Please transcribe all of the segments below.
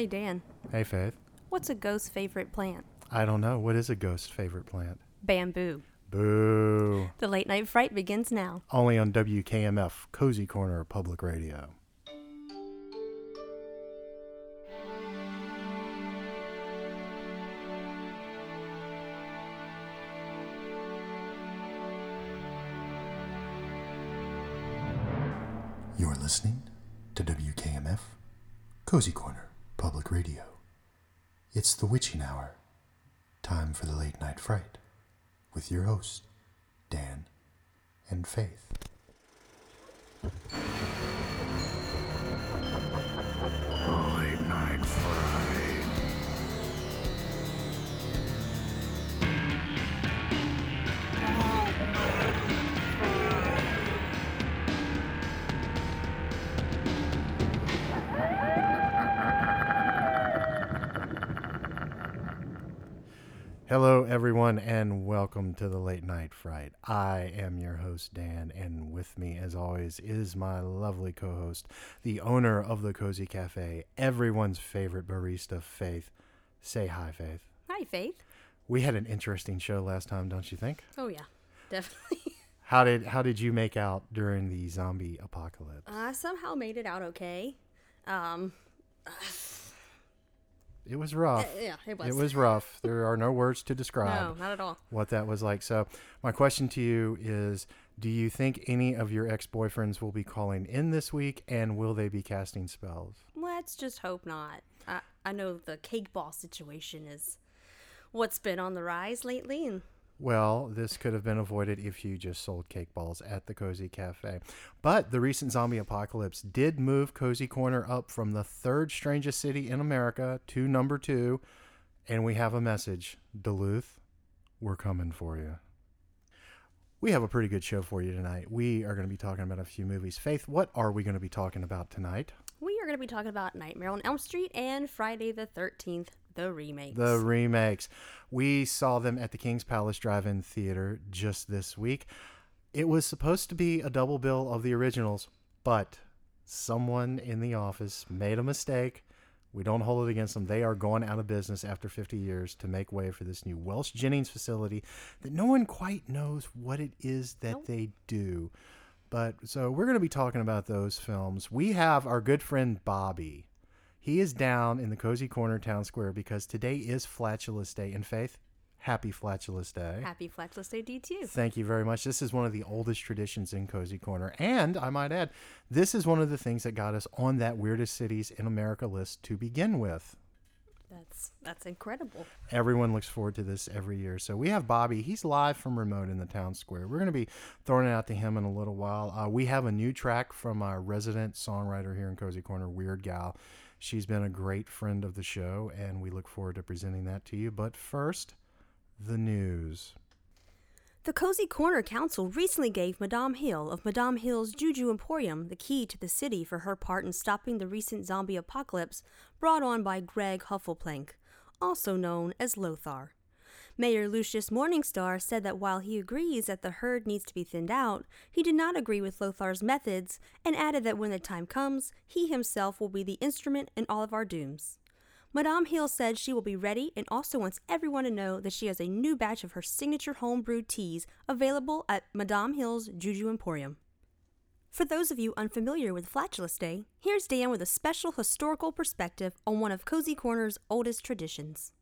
Hey, Dan. Hey, Faith. What's a ghost's favorite plant? I don't know. What is a ghost's favorite plant? Bamboo. Boo. The late night fright begins now. Only on WKMF, Cozy Corner Public Radio. You're listening to WKMF, Cozy Corner. It's the witching hour. Time for the late night fright with your host, Dan and Faith. Hello, everyone, and welcome to the Late Night Fright. I am your host, Dan, and with me, as always, is my lovely co host, the owner of the Cozy Cafe, everyone's favorite barista, Faith. Say hi, Faith. Hi, Faith. We had an interesting show last time, don't you think? Oh, yeah. Definitely. How did how did you make out during the zombie apocalypse? I somehow made it out okay. Um, It was rough. Eh, yeah, it was. It was rough. There are no words to describe. no, not at all. what that was like. So, my question to you is Do you think any of your ex boyfriends will be calling in this week and will they be casting spells? Let's just hope not. I, I know the cake ball situation is what's been on the rise lately, and Well, this could have been avoided if you just sold cake balls at the Cozy Cafe. But the recent zombie apocalypse did move Cozy Corner up from the third strangest city in America to number two. And we have a message Duluth, we're coming for you. We have a pretty good show for you tonight. We are going to be talking about a few movies. Faith, what are we going to be talking about tonight? we are going to be talking about Nightmare on Elm Street and Friday the 13th, the remakes. The remakes. We saw them at the King's Palace Drive In Theater just this week. It was supposed to be a double bill of the originals, but someone in the office made a mistake. We don't hold it against them. They are going out of business after 50 years to make way for this new Welsh Jennings facility that no one quite knows what it is that Nope. they do. But so we're going to be talking about those films. We have our good friend Bobby. He is down in the cozy corner town square because today is Flatulus Day. In faith, happy Flatulus Day. Happy Flatulus Day to you. Thank you very much. This is one of the oldest traditions in Cozy Corner. And I might add, this is one of the things that got us on that weirdest cities in America list to begin with. That's that's incredible. Everyone looks forward to this every year. So we have Bobby. He's live from remote in the town square. We're going to be throwing it out to him in a little while. Uh, we have a new track from our resident songwriter here in Cozy Corner, Weird Gal. She's been a great friend of the show, and we look forward to presenting that to you. But first, the news. The Cozy Corner Council recently gave Madame Hill of Madame Hill's Juju Emporium the key to the city for her part in stopping the recent zombie apocalypse brought on by Greg Huffleplank, also known as Lothar. Mayor Lucius Morningstar said that while he agrees that the herd needs to be thinned out, he did not agree with Lothar's methods and added that when the time comes, he himself will be the instrument in all of our dooms. Madame Hill said she will be ready and also wants everyone to know that she has a new batch of her signature homebrewed teas available at Madame Hill's Juju Emporium. For those of you unfamiliar with Flatulus Day, here's Dan with a special historical perspective on one of Cozy Corner's oldest traditions.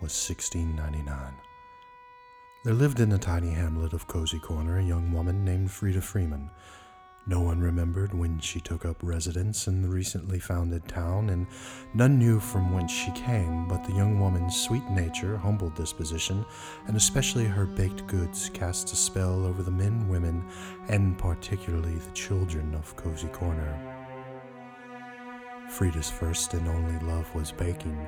Was 1699. There lived in the tiny hamlet of Cozy Corner a young woman named Frida Freeman. No one remembered when she took up residence in the recently founded town, and none knew from whence she came, but the young woman's sweet nature, humble disposition, and especially her baked goods cast a spell over the men, women, and particularly the children of Cozy Corner. Frida's first and only love was baking.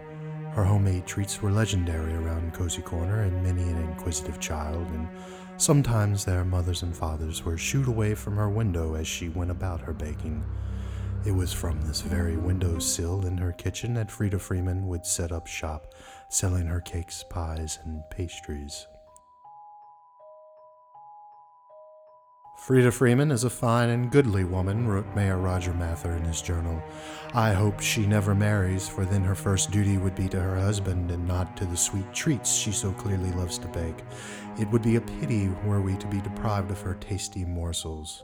Her homemade treats were legendary around Cozy Corner, and many an inquisitive child, and sometimes their mothers and fathers were shooed away from her window as she went about her baking. It was from this very window sill in her kitchen that Frida Freeman would set up shop, selling her cakes, pies, and pastries. Frida Freeman is a fine and goodly woman, wrote Mayor Roger Mather in his journal. I hope she never marries, for then her first duty would be to her husband and not to the sweet treats she so clearly loves to bake. It would be a pity were we to be deprived of her tasty morsels.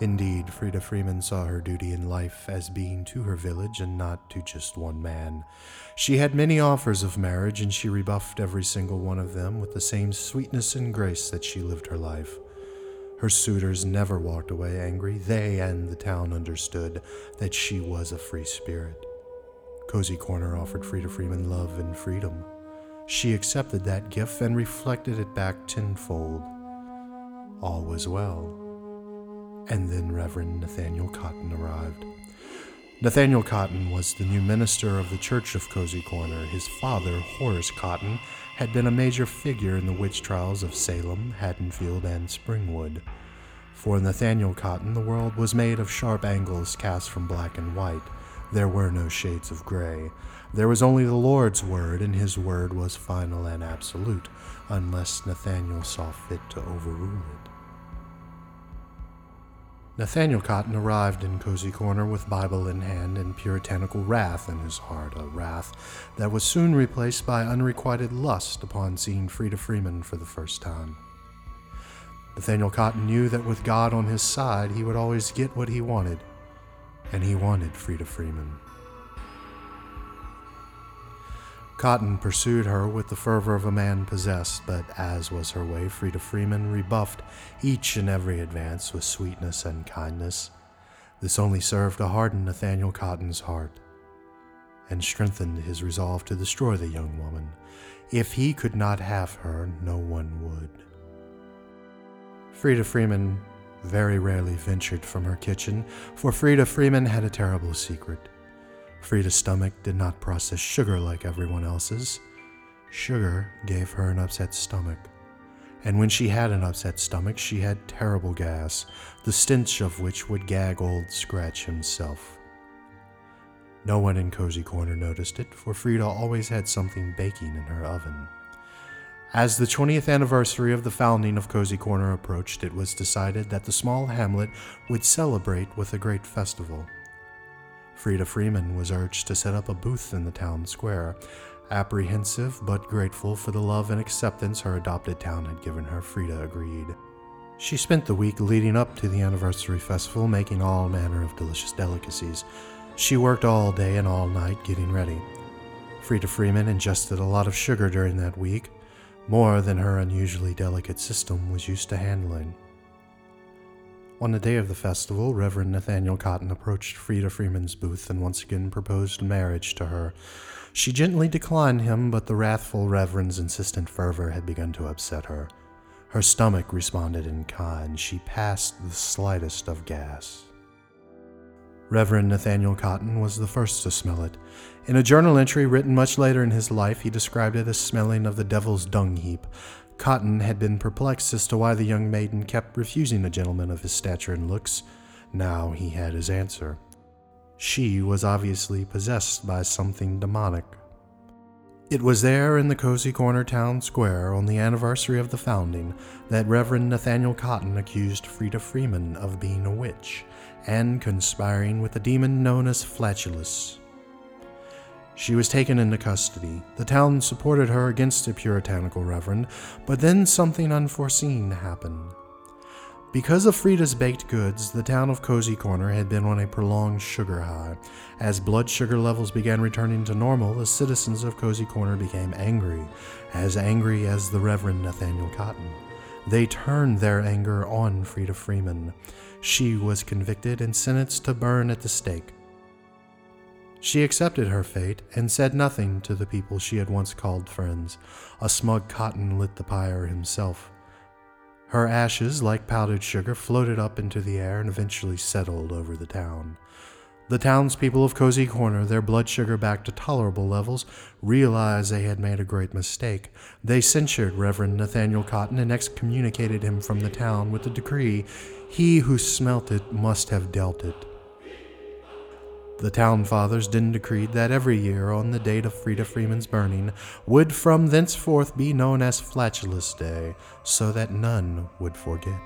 Indeed, Frida Freeman saw her duty in life as being to her village and not to just one man. She had many offers of marriage, and she rebuffed every single one of them with the same sweetness and grace that she lived her life. Her suitors never walked away angry. They and the town understood that she was a free spirit. Cozy Corner offered Frida Freeman love and freedom. She accepted that gift and reflected it back tenfold. All was well. And then Reverend Nathaniel Cotton arrived. Nathaniel Cotton was the new minister of the Church of Cozy Corner. His father, Horace Cotton, had been a major figure in the witch trials of Salem, Haddonfield, and Springwood. For Nathaniel Cotton, the world was made of sharp angles cast from black and white. There were no shades of gray. There was only the Lord's word, and his word was final and absolute, unless Nathaniel saw fit to overrule it. Nathaniel Cotton arrived in Cozy Corner with Bible in hand and puritanical wrath in his heart, a wrath that was soon replaced by unrequited lust upon seeing Frida Freeman for the first time. Nathaniel Cotton knew that with God on his side, he would always get what he wanted, and he wanted Frida Freeman. Cotton pursued her with the fervor of a man possessed, but as was her way, Frida Freeman rebuffed each and every advance with sweetness and kindness. This only served to harden Nathaniel Cotton's heart and strengthened his resolve to destroy the young woman. If he could not have her, no one would. Frida Freeman very rarely ventured from her kitchen, for Frida Freeman had a terrible secret. Frida's stomach did not process sugar like everyone else's. Sugar gave her an upset stomach. And when she had an upset stomach, she had terrible gas, the stench of which would gag old Scratch himself. No one in Cozy Corner noticed it, for Frida always had something baking in her oven. As the 20th anniversary of the founding of Cozy Corner approached, it was decided that the small hamlet would celebrate with a great festival. Frida Freeman was urged to set up a booth in the town square. Apprehensive but grateful for the love and acceptance her adopted town had given her, Frida agreed. She spent the week leading up to the anniversary festival making all manner of delicious delicacies. She worked all day and all night getting ready. Frida Freeman ingested a lot of sugar during that week, more than her unusually delicate system was used to handling. On the day of the festival, Reverend Nathaniel Cotton approached Frida Freeman's booth and once again proposed marriage to her. She gently declined him, but the wrathful Reverend's insistent fervor had begun to upset her. Her stomach responded in kind. She passed the slightest of gas. Reverend Nathaniel Cotton was the first to smell it. In a journal entry written much later in his life, he described it as smelling of the devil's dung heap, Cotton had been perplexed as to why the young maiden kept refusing a gentleman of his stature and looks. Now he had his answer. She was obviously possessed by something demonic. It was there in the cozy corner town square on the anniversary of the founding that Reverend Nathaniel Cotton accused Frida Freeman of being a witch and conspiring with a demon known as Flatulus. She was taken into custody. The town supported her against the puritanical reverend, but then something unforeseen happened. Because of Frida's baked goods, the town of Cozy Corner had been on a prolonged sugar high. As blood sugar levels began returning to normal, the citizens of Cozy Corner became angry, as angry as the Reverend Nathaniel Cotton. They turned their anger on Frida Freeman. She was convicted and sentenced to burn at the stake. She accepted her fate and said nothing to the people she had once called friends. A smug cotton lit the pyre himself. Her ashes, like powdered sugar, floated up into the air and eventually settled over the town. The townspeople of Cozy Corner, their blood sugar back to tolerable levels, realized they had made a great mistake. They censured Reverend Nathaniel Cotton and excommunicated him from the town with the decree he who smelt it must have dealt it. The town fathers then decreed that every year, on the date of Frida Freeman's burning, would from thenceforth be known as Flatulence Day, so that none would forget.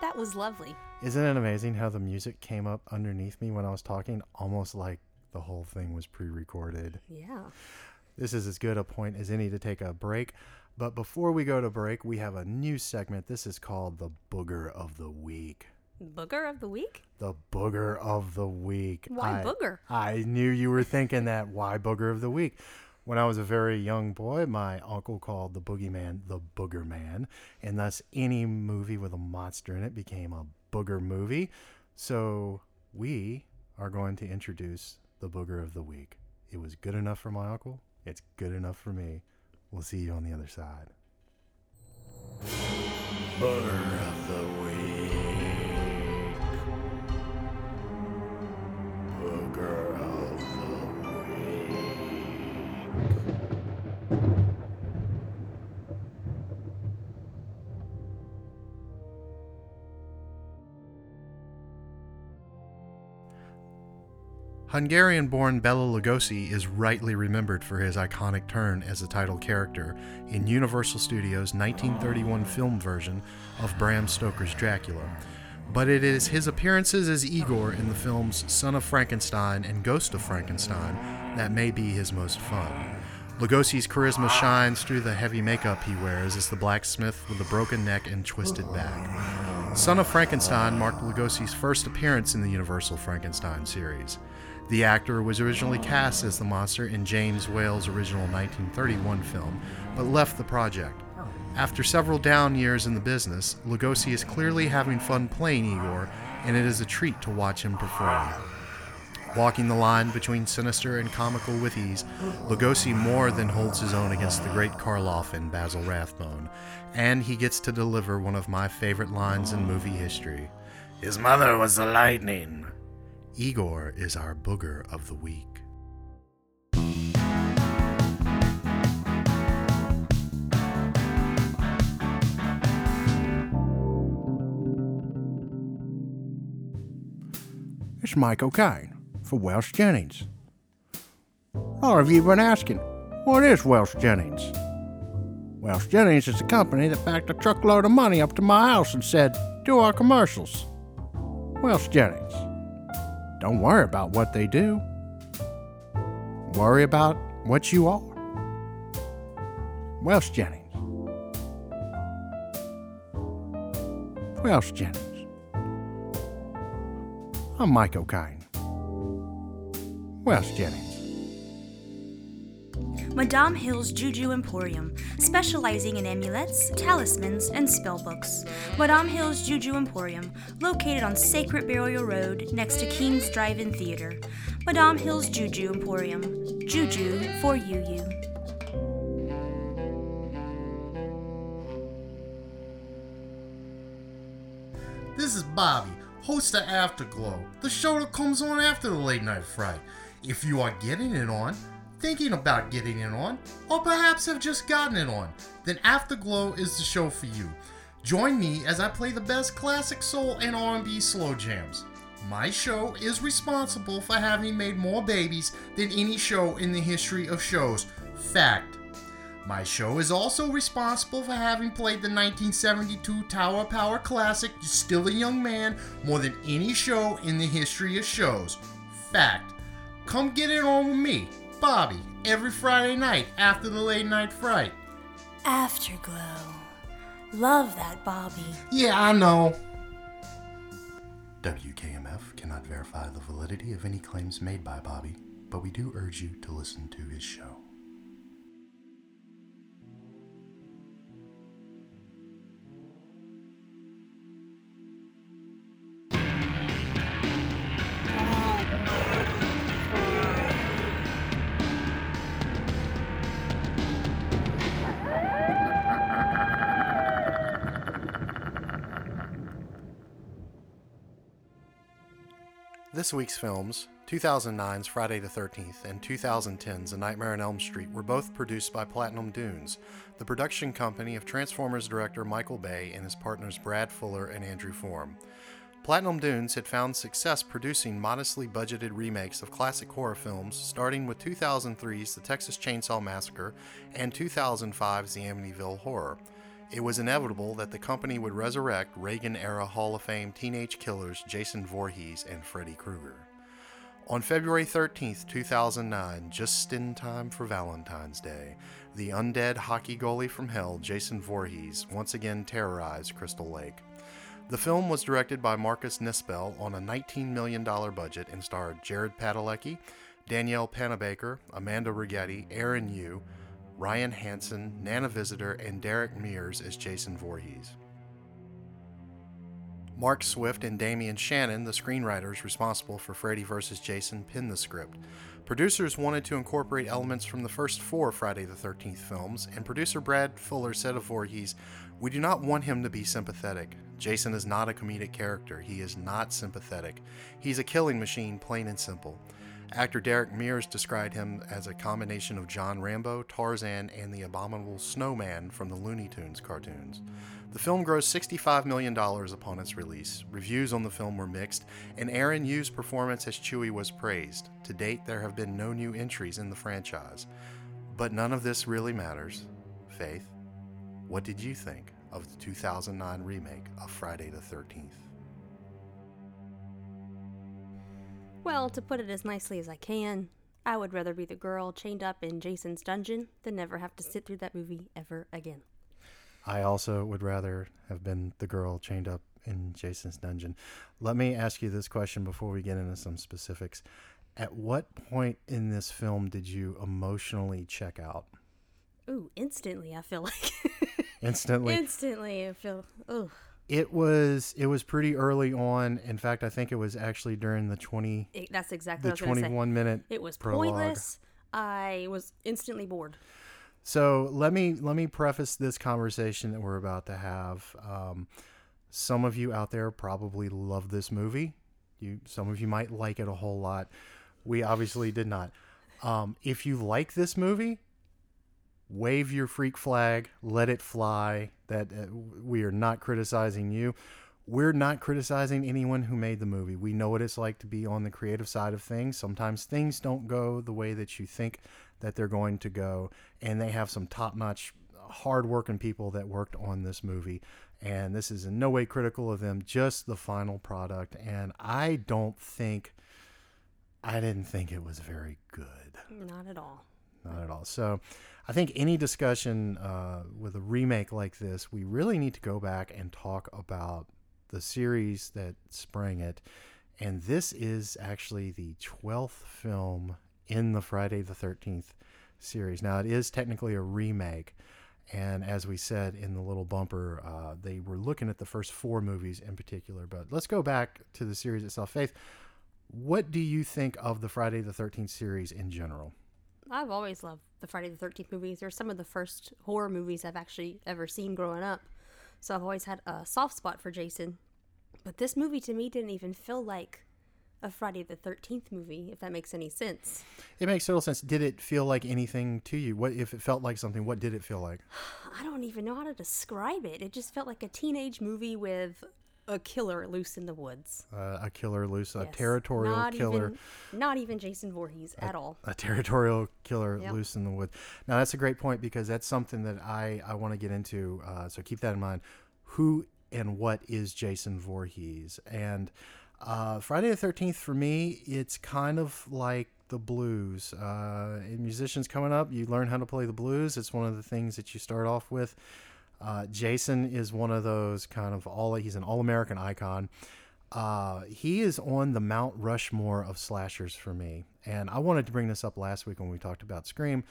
That was lovely. Isn't it amazing how the music came up underneath me when I was talking, almost like the whole thing was pre recorded? Yeah. This is as good a point as any to take a break. But before we go to break, we have a new segment. This is called the Booger of the Week. Booger of the week? The Booger of the Week. Why I- booger? I knew you were thinking that. Why Booger of the Week? When I was a very young boy, my uncle called the boogeyman the Booger Man, and thus any movie with a monster in it became a booger movie. So we are going to introduce the Booger of the Week. It was good enough for my uncle. It's good enough for me. We'll see you on the other side. Booger of the Week. Hungarian born Bela Lugosi is rightly remembered for his iconic turn as the title character in Universal Studios' 1931 film version of Bram Stoker's Dracula. But it is his appearances as Igor in the films Son of Frankenstein and Ghost of Frankenstein that may be his most fun. Lugosi's charisma shines through the heavy makeup he wears as the blacksmith with a broken neck and twisted back. Son of Frankenstein marked Lugosi's first appearance in the Universal Frankenstein series. The actor was originally cast as the monster in James Whale's original 1931 film, but left the project. Oh. After several down years in the business, Lugosi is clearly having fun playing Igor, and it is a treat to watch him perform. Walking the line between sinister and comical with ease, Lugosi more than holds his own against the great Karloff and Basil Rathbone, and he gets to deliver one of my favorite lines in movie history. His mother was the lightning. Igor is our booger of the week. It's Mike O'Kane for Welsh Jennings. A lot of you have been asking, what is Welsh Jennings? Welsh Jennings is a company that backed a truckload of money up to my house and said, do our commercials. Welsh Jennings. Don't worry about what they do. Worry about what you are. Welsh Jennings. Welsh Jennings. I'm Mike O'Kane. Welsh Jennings. Madame Hill's Juju Emporium, specializing in amulets, talismans, and spellbooks. Madame Hill's Juju Emporium, located on Sacred Burial Road next to King's Drive-In Theater. Madame Hill's Juju Emporium, Juju for you you. This is Bobby, host of Afterglow, the show that comes on after the late night fright. If you are getting it on, thinking about getting it on, or perhaps have just gotten it on, then Afterglow is the show for you. Join me as I play the best classic soul and R&B slow jams. My show is responsible for having made more babies than any show in the history of shows. Fact. My show is also responsible for having played the 1972 Tower Power classic Still a Young Man more than any show in the history of shows. Fact. Come get it on with me, Bobby, every Friday night after the late night fright. Afterglow. Love that, Bobby. Yeah, I know. WKMF cannot verify the validity of any claims made by Bobby, but we do urge you to listen to his show. This week's films 2009's Friday the 13th and 2010's A Nightmare on Elm Street were both produced by Platinum Dunes, the production company of Transformers director Michael Bay and his partners Brad Fuller and Andrew Form. Platinum Dunes had found success producing modestly budgeted remakes of classic horror films, starting with 2003's The Texas Chainsaw Massacre and 2005's The Amityville Horror. It was inevitable that the company would resurrect Reagan era Hall of Fame teenage killers Jason Voorhees and Freddy Krueger. On February 13, 2009, just in time for Valentine's Day, the undead hockey goalie from hell, Jason Voorhees, once again terrorized Crystal Lake. The film was directed by Marcus Nispel on a $19 million budget and starred Jared Padalecki, Danielle Panabaker, Amanda Righetti, Aaron Yoo, Ryan Hansen, Nana Visitor, and Derek Mears as Jason Voorhees. Mark Swift and Damian Shannon, the screenwriters responsible for Freddy vs. Jason, penned the script. Producers wanted to incorporate elements from the first four Friday the 13th films, and producer Brad Fuller said of Voorhees, We do not want him to be sympathetic. Jason is not a comedic character. He is not sympathetic. He's a killing machine, plain and simple. Actor Derek Mears described him as a combination of John Rambo, Tarzan, and the abominable snowman from the Looney Tunes cartoons. The film grossed $65 million upon its release. Reviews on the film were mixed, and Aaron Yoo's performance as Chewie was praised. To date, there have been no new entries in the franchise. But none of this really matters. Faith, what did you think of the 2009 remake of Friday the 13th? Well, to put it as nicely as I can, I would rather be the girl chained up in Jason's dungeon than never have to sit through that movie ever again. I also would rather have been the girl chained up in Jason's dungeon. Let me ask you this question before we get into some specifics. At what point in this film did you emotionally check out? Ooh, instantly, I feel like. Instantly. instantly, I feel. Ooh. It was it was pretty early on. In fact, I think it was actually during the twenty It, that's exactly the what I was going say. minute. It was prologue. pointless. I was instantly bored. So let me let me preface this conversation that we're about to have. Um, some of you out there probably love this movie. You some of you might like it a whole lot. We obviously did not. Um, if you like this movie, wave your freak flag, let it fly. That uh, we are not criticizing you. We're not criticizing anyone who made the movie. We know what it's like to be on the creative side of things. Sometimes things don't go the way that you think that they're going to go, and they have some top-notch, hard-working people that worked on this movie. And this is in no way critical of them, just the final product. And I don't think, I didn't think it was very good Not at all. not at all. So, I think any discussion uh, with a remake like this, we really need to go back and talk about the series that sprang it. And this is actually the 12th film in the Friday the 13th series. Now, it is technically a remake. And as we said in the little bumper, uh, they were looking at the first four movies in particular. But let's go back to the series itself. Faith, what do you think of the Friday the 13th series in general? I've always loved the Friday the 13th movies. They're some of the first horror movies I've actually ever seen growing up. So I've always had a soft spot for Jason. But this movie to me didn't even feel like a Friday the 13th movie, if that makes any sense. It makes total sense. Did it feel like anything to you? What if it felt like something? What did it feel like? I don't even know how to describe it. It just felt like a teenage movie with a killer loose in the woods. Uh, a killer loose, a territorial not killer, Even, not even Jason Voorhees at all. a territorial killer Yep. loose in the woods. Now that's a great point because that's something that I I want to get into. Uh, so keep that in mind. Who and what is Jason Voorhees? And uh, Friday the Thirteenth for me, it's kind of like the blues. Uh, musicians coming up, you learn how to play the blues. It's one of the things that you start off with. Uh, Jason is one of those kind of all. He's an all-American icon. Uh, he is on the Mount Rushmore of slashers for me, and I wanted to bring this up last week when we talked about Scream,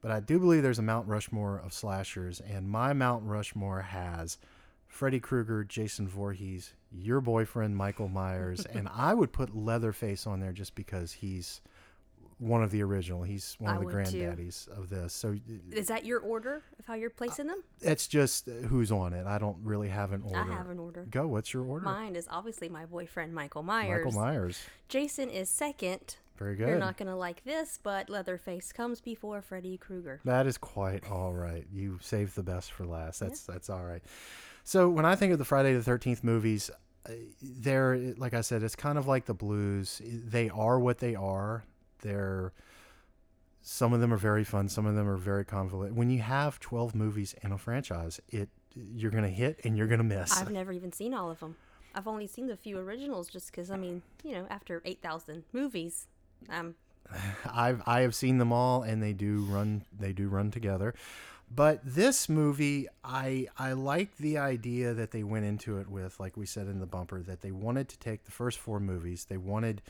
but I do believe there's a Mount Rushmore of slashers, and my Mount Rushmore has Freddy Krueger, Jason Voorhees, your boyfriend Michael Myers, and I would put Leatherface on there just because he's one of the original. He's one I of the would too. granddaddies of this. So uh, Is that your order of how you're placing them? it's just who's on it. I don't really have an order. I have an order. Go. What's your order? Mine is obviously my boyfriend Michael Myers. Michael Myers. Jason is second. Very good. You're not gonna like this, but Leatherface comes before Freddy Krueger. That is quite all right. You saved the best for last. That's that's all right. So when I think of the Friday the Thirteenth movies, uh, they're like I said, it's kind of like the Blues. They are what they are. They're some of them are very fun. Some of them are very convoluted. When you have twelve movies in a franchise, it you're gonna hit and you're gonna miss. I've never even seen all of them. I've only seen the few originals just because, I mean, you know, after 8,000 movies, um, I've I have seen them all, and they do run they do run together. But this movie, I I like the idea that they went into it with, like we said in the bumper, that they wanted to take the first four movies. They wanted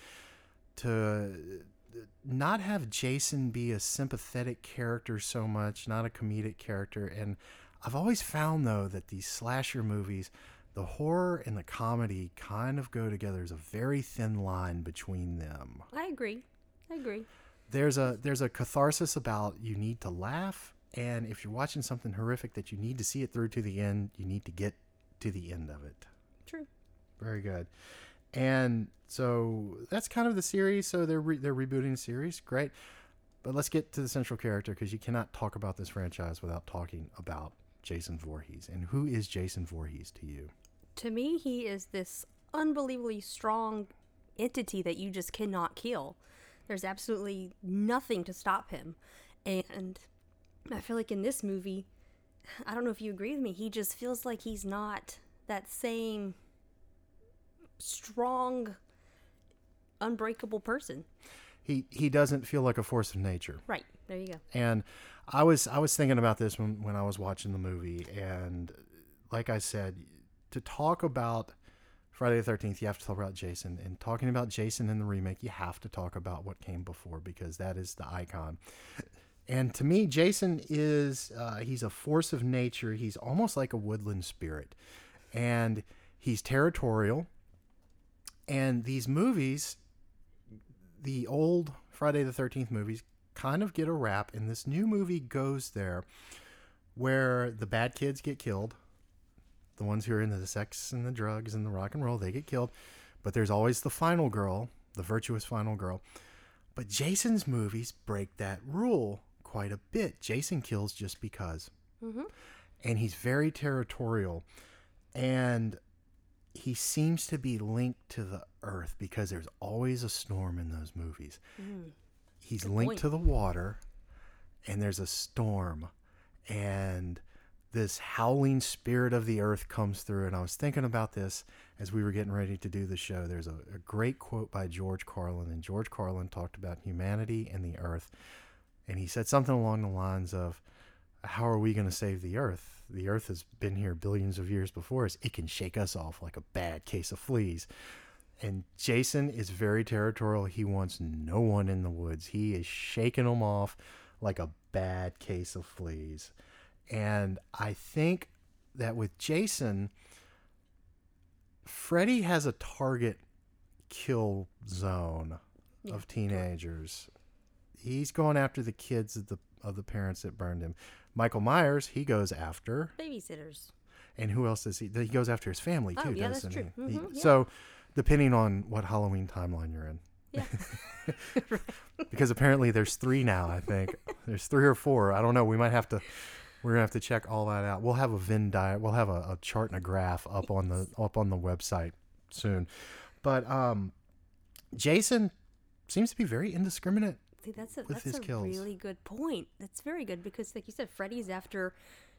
to not have Jason be a sympathetic character so much, not a comedic character. And I've always found though that these slasher movies, the horror and the comedy kind of go together. There's a very thin line between them I agree. I agree. there's a there's a catharsis about you need to laugh and if you're watching something horrific that you need to see it through to the end you need to get to the end of it True. very good and so that's kind of the series. So they're re- they're rebooting the series. Great. But let's get to the central character because you cannot talk about this franchise without talking about Jason Voorhees. And who is Jason Voorhees to you? To me, he is this unbelievably strong entity that you just cannot kill. There's absolutely nothing to stop him. And I feel like in this movie, I don't know if you agree with me, he just feels like he's not that same strong, unbreakable person. he he doesn't feel like a force of nature Right. There you go. And I was I was thinking about this when, when I was watching the movie, and like I said, to talk about Friday the Thirteenth, you have to talk about Jason. And talking about Jason in the remake, you have to talk about what came before because that is the icon. And to me, Jason is uh, he's a force of nature. He's almost like a woodland spirit, and he's territorial. And these movies, the old Friday the 13th movies kind of get a rap, and this new movie goes there where the bad kids get killed. The ones who are into the sex and the drugs and the rock and roll, they get killed. But there's always the final girl, the virtuous final girl. But Jason's movies break that rule quite a bit. Jason kills just because. Mm-hmm. And he's very territorial. And he seems to be linked to the earth because there's always a storm in those movies. Mm. He's linked point. to the water, and there's a storm, and this howling spirit of the earth comes through. And I was thinking about this as we were getting ready to do the show. There's a, a great quote by George Carlin, and George Carlin talked about humanity and the earth. And he said something along the lines of, How are we going to save the earth? The earth has been here billions of years before us. It can shake us off like a bad case of fleas. And Jason is very territorial. He wants no one in the woods. He is shaking them off like a bad case of fleas. And I think that with Jason, Freddy has a target kill zone of teenagers. He's going after the kids of the of the parents that burned him. Michael Myers, he goes after Babysitters. and who else does he? He goes after his family too, Oh, too, yeah, that's doesn't true. he? He- Mhm, yeah. So, depending on what Halloween timeline you're in, Yeah. because apparently there's three now. I think there's three or four. I don't know. We might have to. We're gonna have to check all that out. We'll have a Venn diet. We'll have a, a chart and a graph up on the up on the website soon. But um, Jason seems to be very indiscriminate. That's a with that's his a kills. really good point. That's very good because, like you said, Freddy's after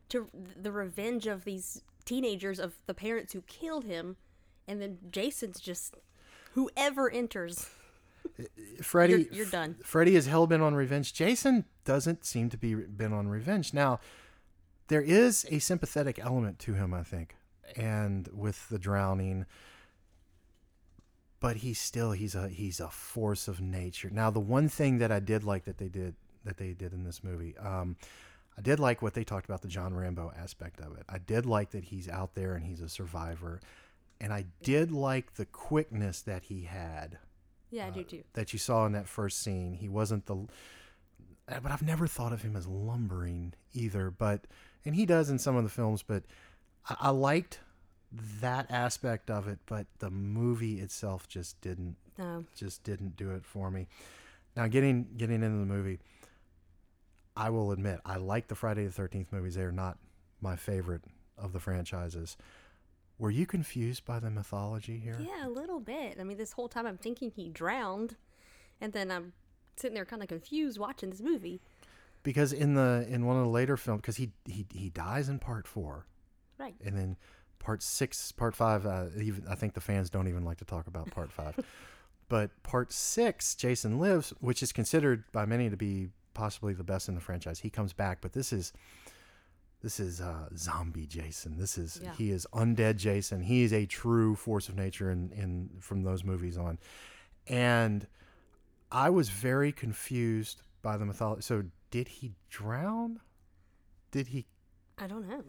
to the revenge of these teenagers of the parents who killed him, and then Jason's just whoever enters. Freddy, You're- you're done. Freddy is hell bent on revenge. Jason doesn't seem to be bent on revenge. Now, there is a sympathetic element to him, I think, and with the drowning. But he's still he's a he's a force of nature. Now, the one thing that I did like that they did that they did in this movie, um, I did like what they talked about the John Rambo aspect of it. I did like that he's out there and he's a survivor, and I did like the quickness that he had Yeah, I do too. that you saw in that first scene. He wasn't the, uh, but I've never thought of him as lumbering either. But and he does in some of the films. But I, I liked that aspect of it. But the movie itself just didn't No. just didn't do it for me. Now getting getting into the movie, I will admit I like the Friday the Thirteenth movies. They are not my favorite of the franchises. Were you confused by the mythology here? Yeah, a little bit. I mean, this whole time I'm thinking he drowned, and then I'm sitting there kind of confused watching this movie. because in the in one of the later films because he he he dies in part four Right. and then part six part five uh, even i think the fans don't even like to talk about part five. But part six jason lives which is considered by many to be possibly the best in the franchise he comes back but this is this is uh, zombie jason. This is Yeah. he is undead jason. He is a true force of nature in, in from those movies on. And i was very confused by the mythology so did he drown? Did he I don't know.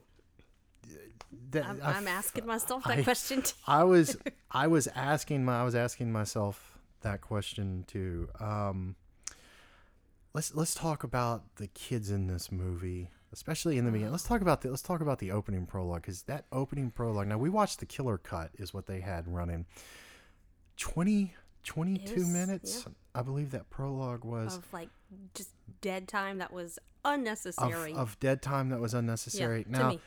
That, I'm, I I'm f- asking myself that I- question. Too. I was I was asking my I was asking myself that question too. Um, let's let's talk about the kids in this movie, especially in the beginning. Let's talk about the let's talk about the opening prologue because that opening prologue. Now we watched the killer cut is what they had running. 20, 22 was- minutes, yeah. I believe that prologue was Of like just dead time that was unnecessary. of dead time that was yeah, unnecessary. to now.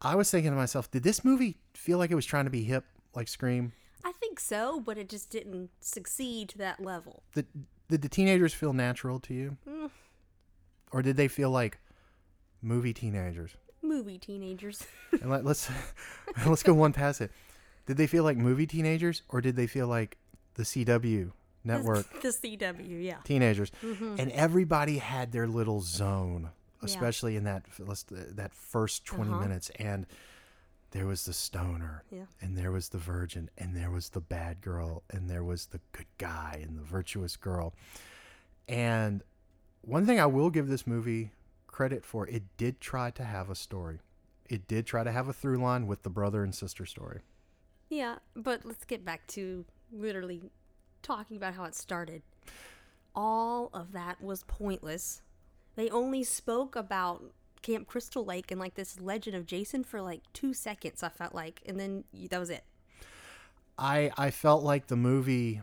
I was thinking to myself, did this movie feel like it was trying to be hip like Scream? I think so, but it just didn't succeed to that level. Did, did the teenagers feel natural to you? Mm. Or did they feel like movie teenagers? Movie teenagers. And let, let's let's go one past it. Did they feel like movie teenagers or did they feel like the CW network the CW, yeah. teenagers? Mm-hmm. And everybody had their little zone, especially in that that first 20 Uh-huh. minutes and there was the stoner Yeah. and there was the virgin and there was the bad girl and there was the good guy and the virtuous girl and one thing i will give this movie credit for it did try to have a story it did try to have a through line with the brother and sister story Yeah, but let's get back to literally talking about how it started. All of that was pointless. They only spoke about Camp Crystal Lake and like this legend of Jason for like two seconds, I felt like. And then that was it. i i felt like the movie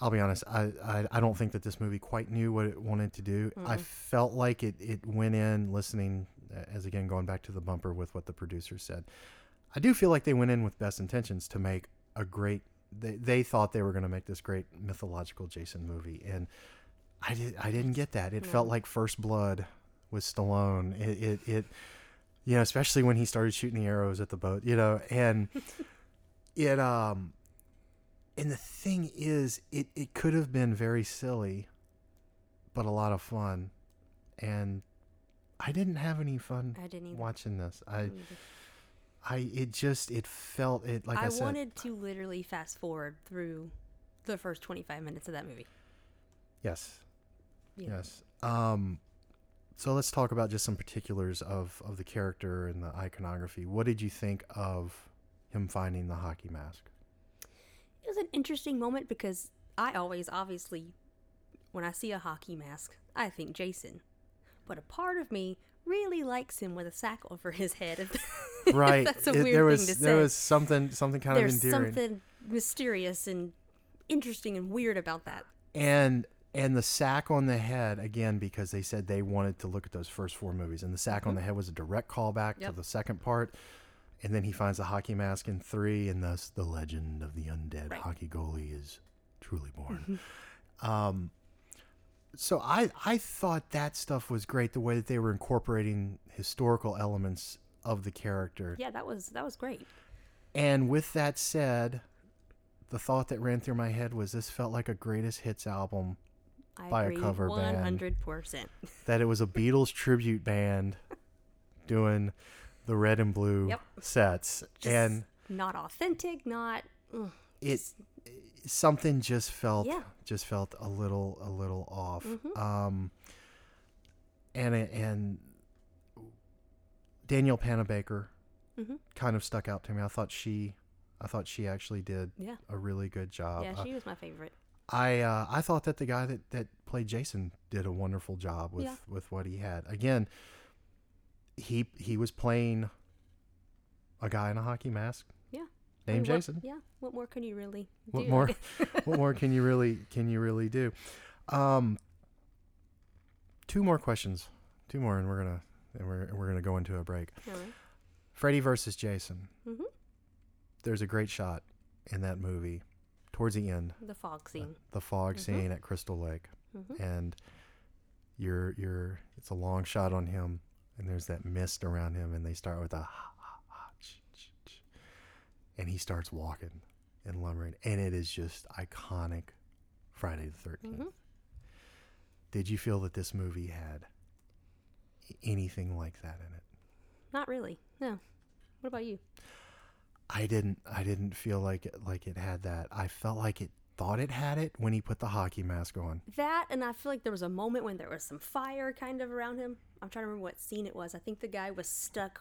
i'll be honest i i, I don't think that this movie quite knew what it wanted to do i felt like it it went in listening as again going back to the bumper with what the producer said i do feel like they went in with best intentions to make a great they, they thought they were going to make this great mythological jason movie and i did i didn't get that. It felt like first blood with stallone. It it, it you know especially when he started shooting the arrows at the boat you know and it um and the thing is it it could have been very silly but a lot of fun. And i didn't have any fun I didn't either. watching this. I i it just it felt it like i, I, said wanted to literally fast forward through the first 25 minutes of that movie. yes Yeah. yes um so let's talk about just some particulars of of the character and the iconography what did you think of him finding the hockey mask It was an interesting moment because I always, obviously, when I see a hockey mask, I think Jason. But a part of me really likes him with a sack over his head. if- right That's a It- weird there was thing to there say. was something something kind There's of endearing something mysterious and interesting and weird about that. and and the sack on the head again because they said they wanted to look at those first four movies and the sack on the head was a direct callback to Mm-hmm. The second part and then he finds the hockey mask in three and thus the legend of the undead Right. hockey goalie is truly born um so i i thought that stuff was great the way that they were incorporating historical elements of the character Yeah, that was that was great. and with that said the thought that ran through my head was this felt like a greatest hits album I By a cover band. 100%. that it was a Beatles tribute band doing the red and blue Yep. sets Just and not authentic, not mm, it something just felt Yeah. just felt a little a little off Mhm. um and and Danielle Panabaker Mhm. kind of stuck out to me I thought she I thought she actually did Yeah. a really good job. yeah, she was my favorite. I uh, I thought that the guy that, that played Jason did a wonderful job with, Yeah. with what he had. Again, he he was playing a guy in a hockey mask Yeah. I named mean, what- Jason. yeah. What more can you really What more? what more can you really can you really do? Um, two more questions, two more, and we're gonna and we're we're gonna go into a break. All right. Freddy versus Jason. Mhm. There's a great shot in that movie towards the end, The fog scene. the fog Mhm. scene at Crystal Lake, Mhm. and you're you're it's a long shot on him, and there's that mist around him, and they start with a ha, ha, ha, ch, ch, ch, and he starts walking and lumbering, and it is just iconic. Friday the 13th. Mhm. Did you feel that this movie had anything like that in it? Not really. No. What about you? I didn't I didn't feel like it like it had that. I felt like it thought it had it when he put the hockey mask on. That, and I feel like there was a moment when there was some fire kind of around him. I'm trying to remember what scene it was. I think the guy was stuck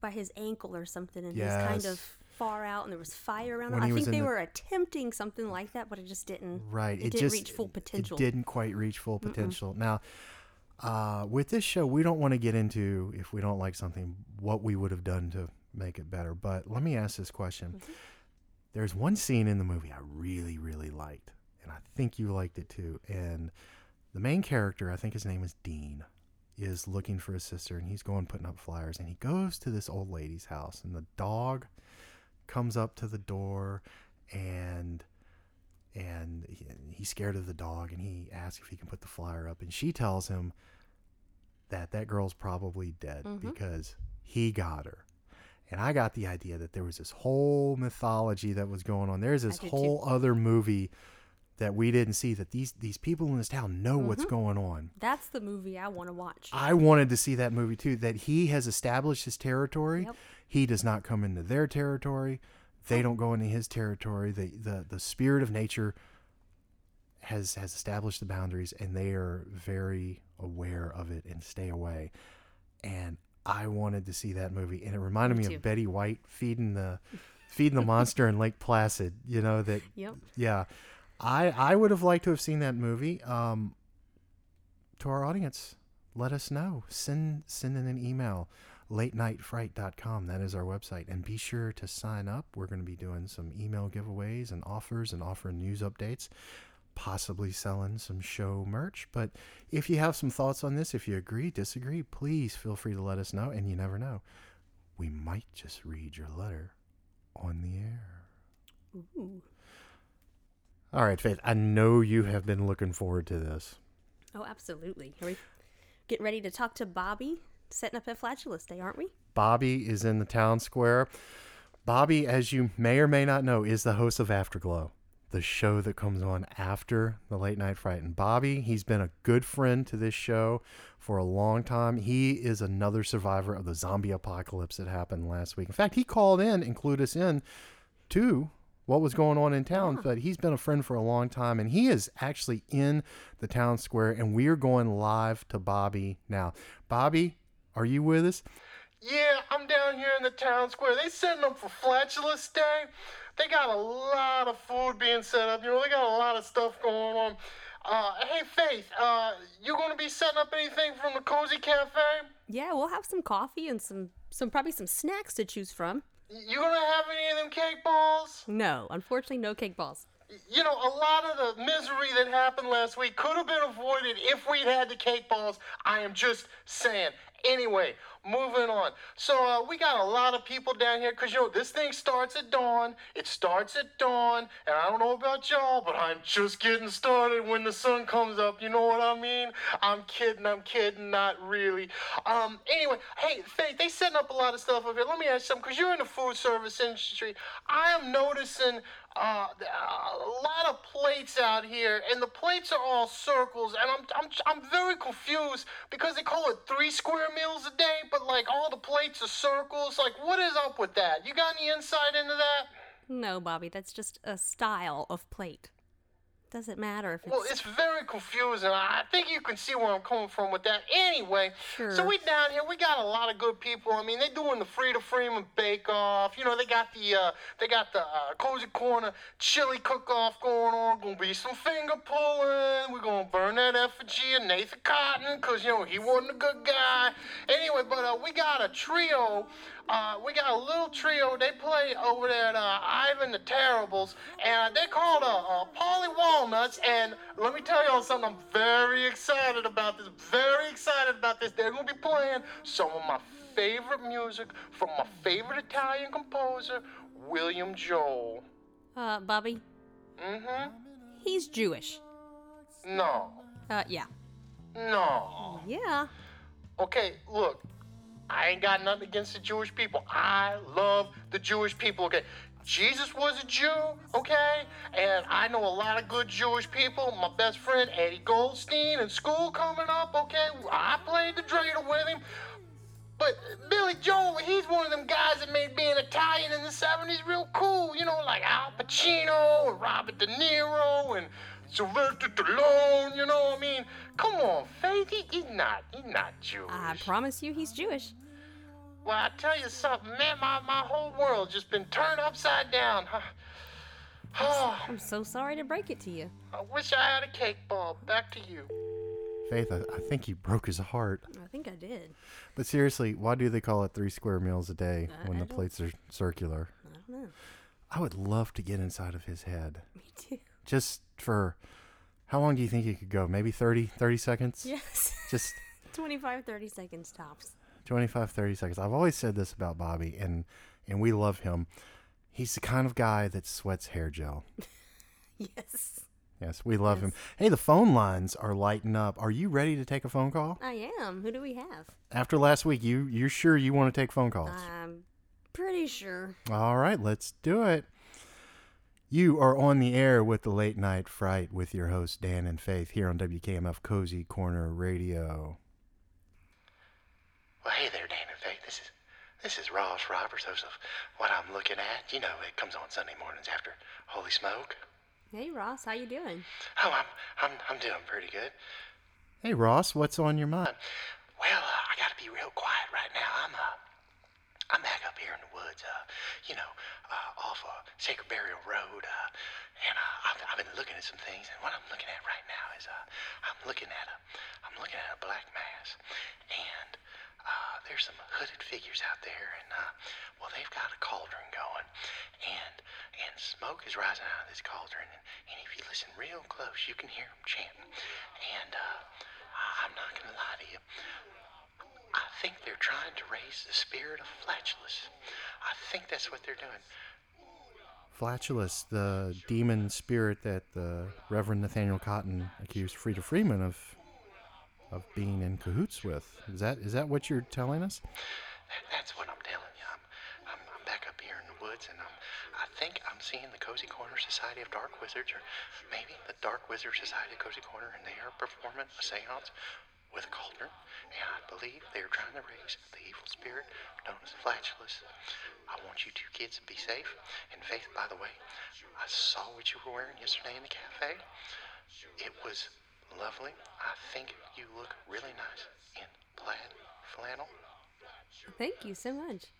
by his ankle or something, and he was kind of far out, and there was fire around When him. I think they the- were attempting something like that, but it just didn't. Right. It, It, didn't just reach full potential. It didn't quite reach full potential. Now, uh, with this show, we don't want to get into if we don't like something, what we would have done to make it better. But let me ask this question. Mm-hmm. There's one scene in the movie I really, really liked, and I think you liked it too. And the main character, I think his name is Dean, is looking for his sister, and he's going putting up flyers, and he goes to this old lady's house, and the dog comes up to the door, and and he, he's scared of the dog and he asks if he can put the flyer up and she tells him that that girl's probably dead Mhm. because he got her and i got the idea that there was this whole mythology that was going on there's this did too. whole other movie that we didn't see that these these people in this town know Mm-hmm. what's going on That's the movie I want to watch. I wanted to see that movie too. That he has established his territory. Yep. He does not come into their territory. They don't go into his territory. The the the spirit of nature has has established the boundaries, and they are very aware of it and stay away. And I wanted to see that movie, and it reminded Me me, of Betty White feeding the feeding the monster in Lake Placid. You know that Yep. yeah, I I would have liked to have seen that movie. Um, to our audience, let us know. Send send in an email, latenightfright.com. That is our website, and be sure to sign up. We're going to be doing some email giveaways and offers and offering news updates. Possibly selling some show merch, but if you have some thoughts on this, if you agree, disagree, please feel free to let us know. And you never know, we might just read your letter on the air. Ooh. All right, Faith, I know you have been looking forward to this. Oh, absolutely. Are we getting ready to talk to Bobby? Setting up a Flatulus Day, aren't we? Bobby is in the town square. Bobby, as you may or may not know, is the host of Afterglow, the show that comes on after the late night fright. And Bobby, he's been a good friend to this show for a long time. He is another survivor of the zombie apocalypse that happened last week. In fact, he called in and clued us in to what was going on in town. But he's been a friend for a long time, and he is actually in the town square. And we are going live to Bobby now. Bobby, are you with us? Yeah, I'm down here in the town square. They setting up for Flatulus Day. They got a lot of food being set up. You know, they got a lot of stuff going on. Uh, hey, Faith, uh, you gonna be setting up anything from the Cozy Cafe? Yeah, we'll have some coffee and some, some probably some snacks to choose from. You gonna have any of them cake balls? No, unfortunately, no cake balls. You know, a lot of the misery that happened last week could have been avoided if we'd had the cake balls. I am just saying. Anyway, moving on. So uh, we got a lot of people down here because you know this thing starts at dawn. It starts at dawn, and I don't know about y'all, but I'm just getting started when the sun comes up. You know what I mean? I'm kidding. I'm kidding. Not really. Um. Anyway, hey, Faith, they setting up a lot of stuff up here. Let me ask you something, because you're in the food service industry. I am noticing uh, a lot of plates out here, and the plates are all circles, and I'm, I'm, I'm very confused because they call it three square meals a day, but like all the plates are circles. Like, what is up with that? You got any insight into that? No, Bobby, that's just a style of plate. Does it matter if it's. Well, it's very confusing. I think you can see where I'm coming from with that. Anyway, Sure. so we down here. We got a lot of good people. I mean, they're doing the Frida Freeman Bake Off. You know, they got the uh, they got the uh, Cozy Corner chili cook off going on. Gonna be some finger pulling. We're gonna burn that effigy of Nathan Cotton, cause you know he wasn't a good guy. Anyway, but uh, we got a trio. Uh, we got a little trio. They play over there at uh, Ivan the Terribles, and they called uh, uh, Polly Walnuts. And let me tell y'all something. I'm very excited about this. Very excited about this. They're gonna be playing some of my favorite music from my favorite Italian composer, William Joel. Uh, Bobby, Mm-hmm. he's Jewish. No. Uh, yeah. No. Yeah. Okay, look, I ain't got nothing against the Jewish people. I love the Jewish people, okay? Jesus was a Jew, okay? And I know a lot of good Jewish people. My best friend Eddie Goldstein in school coming up, okay? I played the dreidel with him. But Billy Joel, he's one of them guys that made being Italian in the 70s real cool. You know, like Al Pacino and Robert De Niro and Sylvester Stallone, you know what I mean? Come on, Faith, he, he's not, he's not Jewish. I promise you he's Jewish. Well, I tell you something, man, my, my whole world just been turned upside down. Oh, I'm so sorry to break it to you. I wish I had a cake ball. Back to you. Faith, I, I think you broke his heart. I think I did. But seriously, why do they call it three square meals a day I- when I the don't- plates are circular? I don't know. I would love to get inside of his head. Me too. Just for how long do you think you could go? Maybe 30, 30 seconds? Yes. Just 25, 30 seconds tops. 25, 30 seconds. I've always said this about Bobby, and, and we love him. He's the kind of guy that sweats hair gel. Yes. Yes, we love him. Hey, the phone lines are lighting up. Are you ready to take a phone call? I am. Who do we have? After last week, you you're sure you want to take phone calls? I'm pretty sure. All right, let's do it. You are on the air with the Late Night Fright with your hosts Dan and Faith here on WKMF Cozy Corner Radio. Well, hey there, Dan and Faith. This is this is Ross Roberts, host of What I'm Looking At. You know, it comes on Sunday mornings after Holy Smoke. Hey Ross, how you doing? Oh, I'm I'm I'm doing pretty good. Hey Ross, what's on your mind? Well, uh, I gotta be real quiet right now. I'm uh, I'm back up here in the woods, uh, you know, uh, off uh, Sacred Burial Road, uh, and uh, I've, I've been looking at some things, and what I'm looking at right now is uh, I'm looking at a, I'm looking at a black mass, and uh, there's some hooded figures out there, and uh, well, they've got a cauldron going, and and smoke is rising out of this cauldron, and, and if you listen real close, you can hear them chanting, and uh, I'm not gonna lie to you. I think they're trying to raise the spirit of Flatulus. I think that's what they're doing. Flatulus, the demon spirit that the Reverend Nathaniel Cotton accused Frida Freeman of of being in cahoots with. Is that is that what you're telling us? That- That's what I'm telling you. I'm, I'm, I'm back up here in the woods, and I'm, I think I'm seeing the Cozy Corner Society of Dark Wizards, or maybe the Dark Wizard Society of Cozy Corner, and they are performing a seance with a cauldron, and I believe they are trying to raise the evil spirit known as Flatulus. I want you two kids to be safe. And Faith, by the way, I saw what you were wearing yesterday in the cafe. It was lovely. I think you look really nice in plaid flannel. Thank you so much.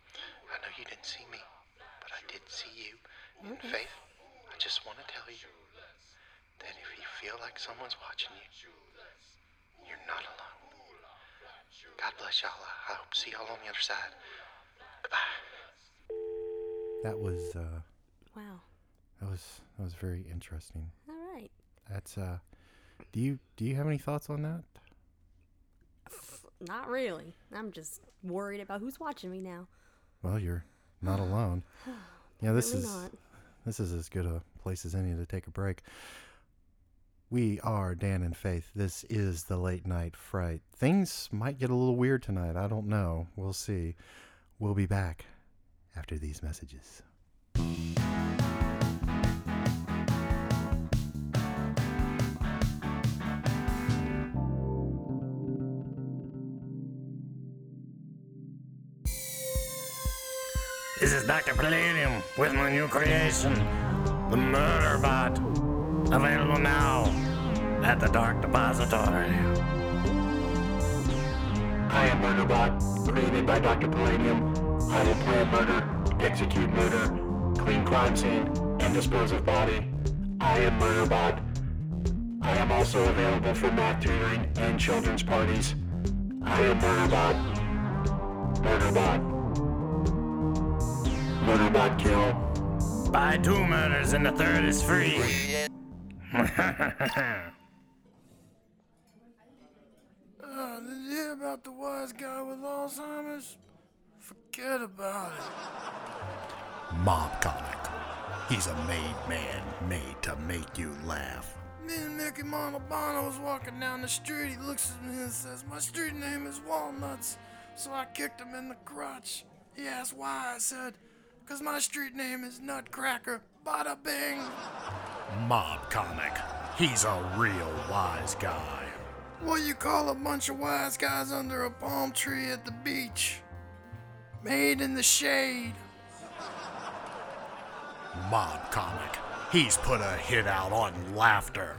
I know you didn't see me, but I did see you. And Faith, I just want to tell you that if you feel like someone's watching you, you're not alone. God bless y'all. I I hope to see y'all on the other side. Goodbye. That was uh, Wow. that was that was very interesting. All right. That's uh, do you do you have any thoughts on that? Not really. I'm just worried about who's watching me now. Well, you're not alone. Yeah, this Really is not. this is as good a place as any to take a break. We are Dan and Faith. This is the late night fright. Things might get a little weird tonight. I don't know. We'll see. We'll be back after these messages. This is Dr. Palladium with my new creation, the Murder Bot. Available now at the Dark Depository. I am Murderbot, created by Dr. Palladium. I will plan murder, execute murder, clean crime scene, and dispose of body. I am Murderbot. I am also available for math tutoring and children's parties. I am Murderbot. Murderbot. Murderbot kill. Buy two murders and the third is free. Uh, did you hear about the wise guy with Alzheimer's? Forget about it. Mob comic. He's a made man, made to make you laugh. Me and Mickey Montalbano was walking down the street. He looks at me and says, My street name is Walnuts. So I kicked him in the crotch. He asked why. I said, Because my street name is Nutcracker. Bada bing. Mob comic. He's a real wise guy. What you call a bunch of wise guys under a palm tree at the beach? Made in the shade. Mob comic. He's put a hit out on laughter.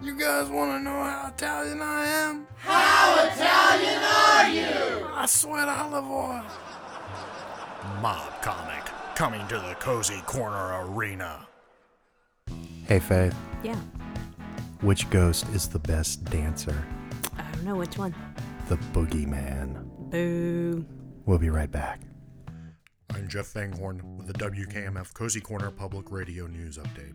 You guys want to know how Italian I am? How Italian are you? I sweat olive oil. Mob comic. Coming to the Cozy Corner Arena. Hey, Faith, Yeah. which ghost is the best dancer? I don't know which one. The Boogeyman. Boo. We'll be right back. I'm Jeff Fanghorn with the WKMF Cozy Corner Public Radio News Update.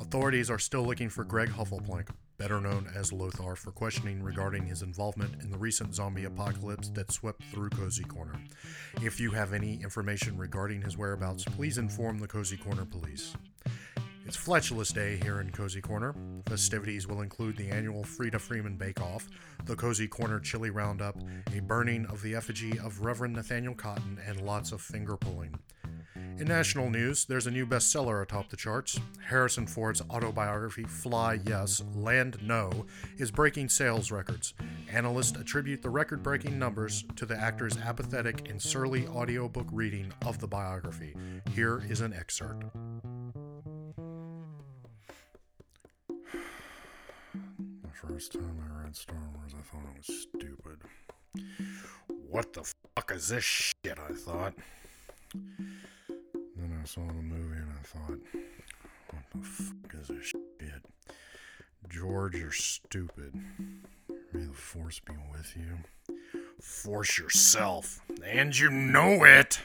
Authorities are still looking for Greg Huffleplank, better known as Lothar, for questioning regarding his involvement in the recent zombie apocalypse that swept through Cozy Corner. If you have any information regarding his whereabouts, please inform the Cozy Corner Police. It's Flatulus Day here in Cozy Corner. Festivities will include the annual Frida Freeman Bake Off, the Cozy Corner Chili Roundup, a burning of the effigy of Reverend Nathaniel Cotton, and lots of finger pulling. In national news, there's a new bestseller atop the charts. Harrison Ford's autobiography, Fly Yes, Land No, is breaking sales records. Analysts attribute the record breaking numbers to the actor's apathetic and surly audiobook reading of the biography. Here is an excerpt. The first time I read Star Wars, I thought it was stupid. What the fuck is this shit? I thought. Then I saw the movie and I thought, what the fuck is this shit? George, you're stupid. May the force be with you. Force yourself, and you know it.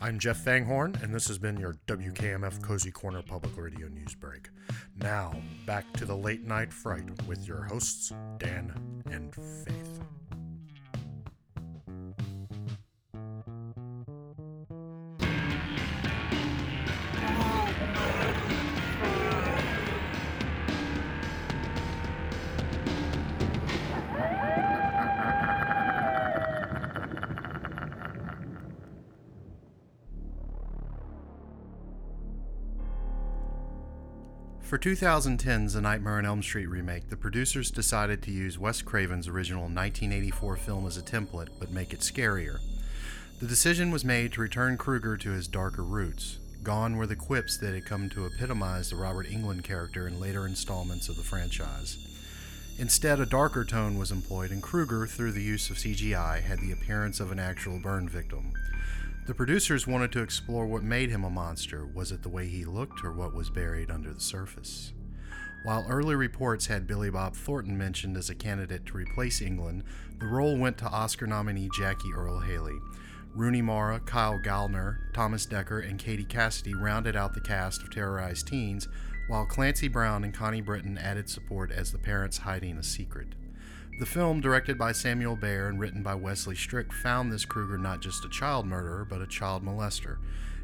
I'm Jeff Fanghorn, and this has been your WKMF Cozy Corner Public Radio News Break. Now, back to the late night fright with your hosts, Dan and Faith. 2010's A Nightmare on Elm Street remake, the producers decided to use Wes Craven's original 1984 film as a template, but make it scarier. The decision was made to return Krueger to his darker roots. Gone were the quips that had come to epitomize the Robert Englund character in later installments of the franchise. Instead, a darker tone was employed, and Krueger, through the use of CGI, had the appearance of an actual burn victim. The producers wanted to explore what made him a monster. Was it the way he looked or what was buried under the surface? While early reports had Billy Bob Thornton mentioned as a candidate to replace Englund, the role went to Oscar nominee Jackie Earle Haley. Rooney Mara, Kyle Gallner, Thomas Decker, and Katie Cassidy rounded out the cast of Terrorized Teens, while Clancy Brown and Connie Britton added support as the parents hiding a secret. The film, directed by Samuel Bayer and written by Wesley Strick, found this Krueger not just a child murderer, but a child molester,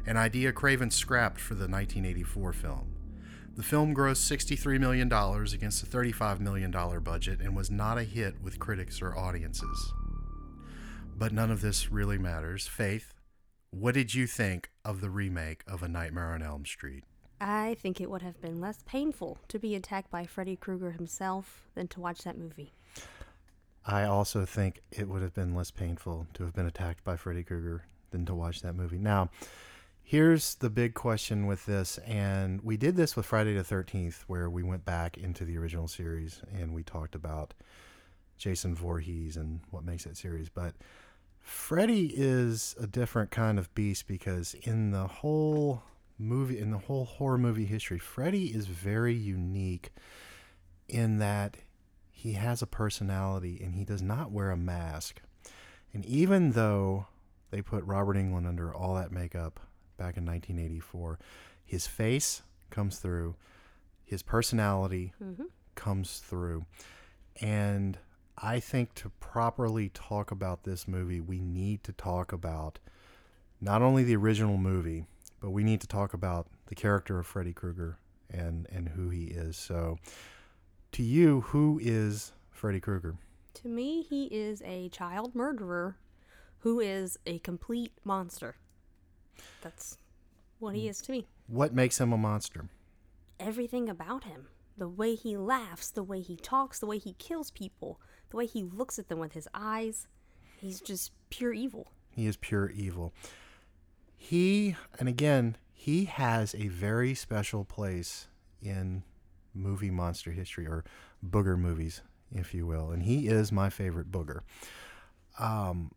an idea Craven scrapped for the 1984 film. The film grossed $63 million against a $35 million budget and was not a hit with critics or audiences. But none of this really matters. Faith, what did you think of the remake of A Nightmare on Elm Street? I think it would have been less painful to be attacked by Freddy Krueger himself than to watch that movie. I also think it would have been less painful to have been attacked by Freddy Krueger than to watch that movie. Now, here's the big question with this, and we did this with Friday the 13th, where we went back into the original series and we talked about Jason Voorhees and what makes that series. But Freddy is a different kind of beast because in the whole movie, in the whole horror movie history, Freddy is very unique in that he has a personality and he does not wear a mask. And even though they put Robert Englund under all that makeup back in 1984, his face comes through, his personality mm-hmm. comes through. And I think to properly talk about this movie, we need to talk about not only the original movie, but we need to talk about the character of Freddy Krueger and, and who he is. So, to you, who is Freddy Krueger? To me, he is a child murderer who is a complete monster. That's what he is to me. What makes him a monster? Everything about him. The way he laughs, the way he talks, the way he kills people, the way he looks at them with his eyes. He's just pure evil. He is pure evil. He, and again, he has a very special place in movie monster history or booger movies, if you will. And he is my favorite booger. Um,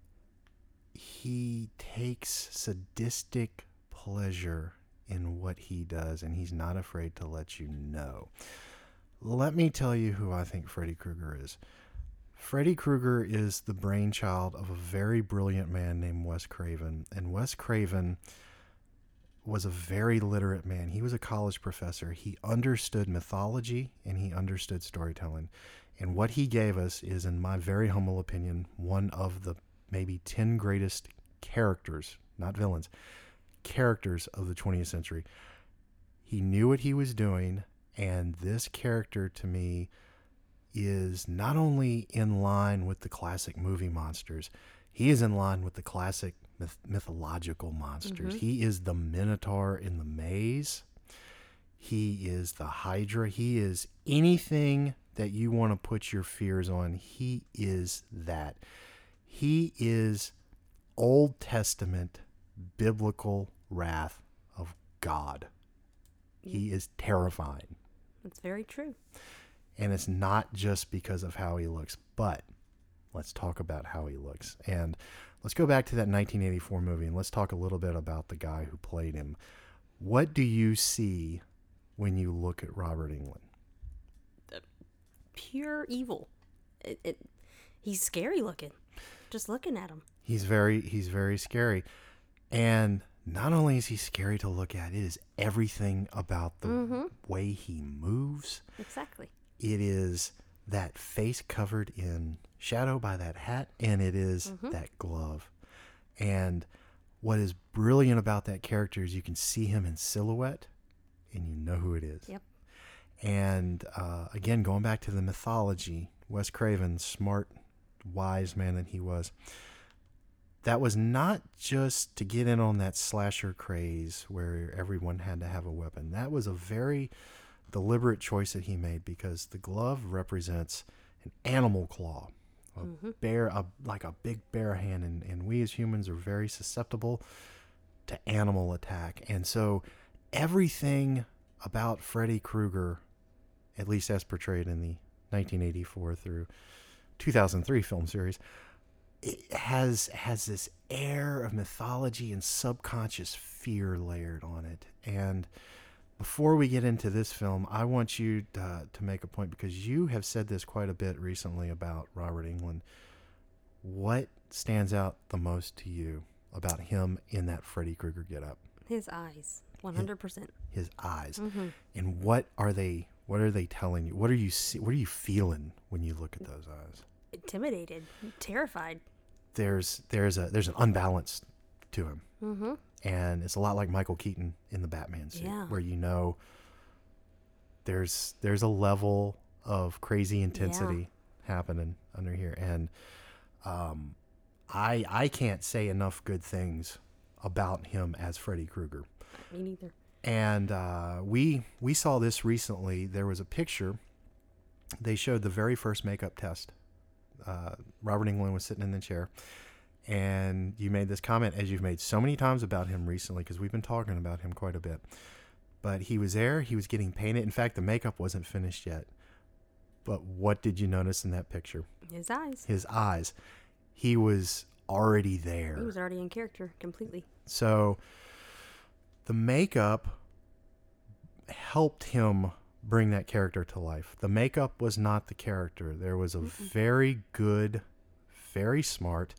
he takes sadistic pleasure in what he does, and he's not afraid to let you know. Let me tell you who I think Freddy Krueger is. Freddy Krueger is the brainchild of a very brilliant man named Wes Craven. And Wes Craven was a very literate man. He was a college professor. He understood mythology and he understood storytelling. And what he gave us is, in my very humble opinion, one of the maybe 10 greatest characters, not villains, characters of the 20th century. He knew what he was doing. And this character to me is not only in line with the classic movie monsters, he is in line with the classic myth- mythological monsters. Mm-hmm. He is the Minotaur in the maze. He is the Hydra. He is anything that you want to put your fears on. He is that. He is Old Testament biblical wrath of God. He is terrifying. That's very true. And it's not just because of how he looks, but let's talk about how he looks. And let's go back to that 1984 movie and let's talk a little bit about the guy who played him. What do you see when you look at Robert Englund? Pure evil. It, it, he's scary looking. Just looking at him. He's very he's very scary. And not only is he scary to look at, it is everything about the mm-hmm. way he moves. Exactly. it is that face covered in shadow by that hat and it is that glove. And what is brilliant about that character is you can see him in silhouette and you know who it is. Yep. and uh, again going back to the mythology wes craven smart wise man that he was that was not just to get in on that slasher craze where everyone had to have a weapon. That was a very deliberate choice that he made because the glove represents an animal claw, a mm-hmm. bear, a, like a big bear hand, and, and we as humans are very susceptible to animal attack. And so everything about Freddy Krueger, at least as portrayed in the 1984 through 2003 film series, it has has this air of mythology and subconscious fear layered on it. And before we get into this film, I want you to, to make a point because you have said this quite a bit recently about Robert Englund. What stands out the most to you about him in that Freddy Krueger getup? His eyes. 100%. His eyes, mm-hmm. and what are they? What are they telling you? What are you? See, what are you feeling when you look at those eyes? Intimidated. Terrified. There's there's a there's an unbalance to him, mm-hmm. and it's a lot like Michael Keaton in the Batman suit, Yeah. where you know there's there's a level of crazy intensity happening under here, and um, I I can't say enough good things about him as Freddy Krueger. Me neither. And uh, we we saw this recently. There was a picture. They showed the very first makeup test uh, Robert Englund was sitting in the chair, and you made this comment as you've made so many times about him recently because we've been talking about him quite a bit. But he was there. He was getting painted. In fact, the makeup wasn't finished yet. But what did you notice in that picture? His eyes. His eyes. He was already there. He was already in character completely. So the makeup helped him bring that character to life. The makeup was not the character. There was a very good, very smart,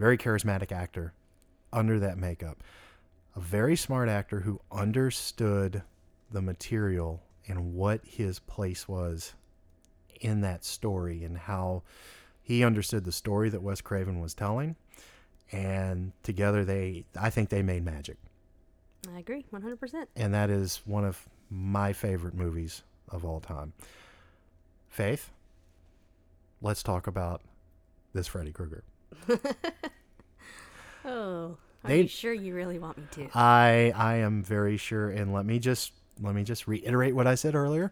very charismatic actor under that makeup. A very smart actor who understood the material and what his place was in that story and how he understood the story that Wes Craven was telling and together they I think they made magic. I agree, 100%. And that is one of my favorite movies of all time. Faith, let's talk about this Freddy Krueger. Oh, are They- you sure you really want me to? I I am very sure and let me just let me just reiterate what I said earlier.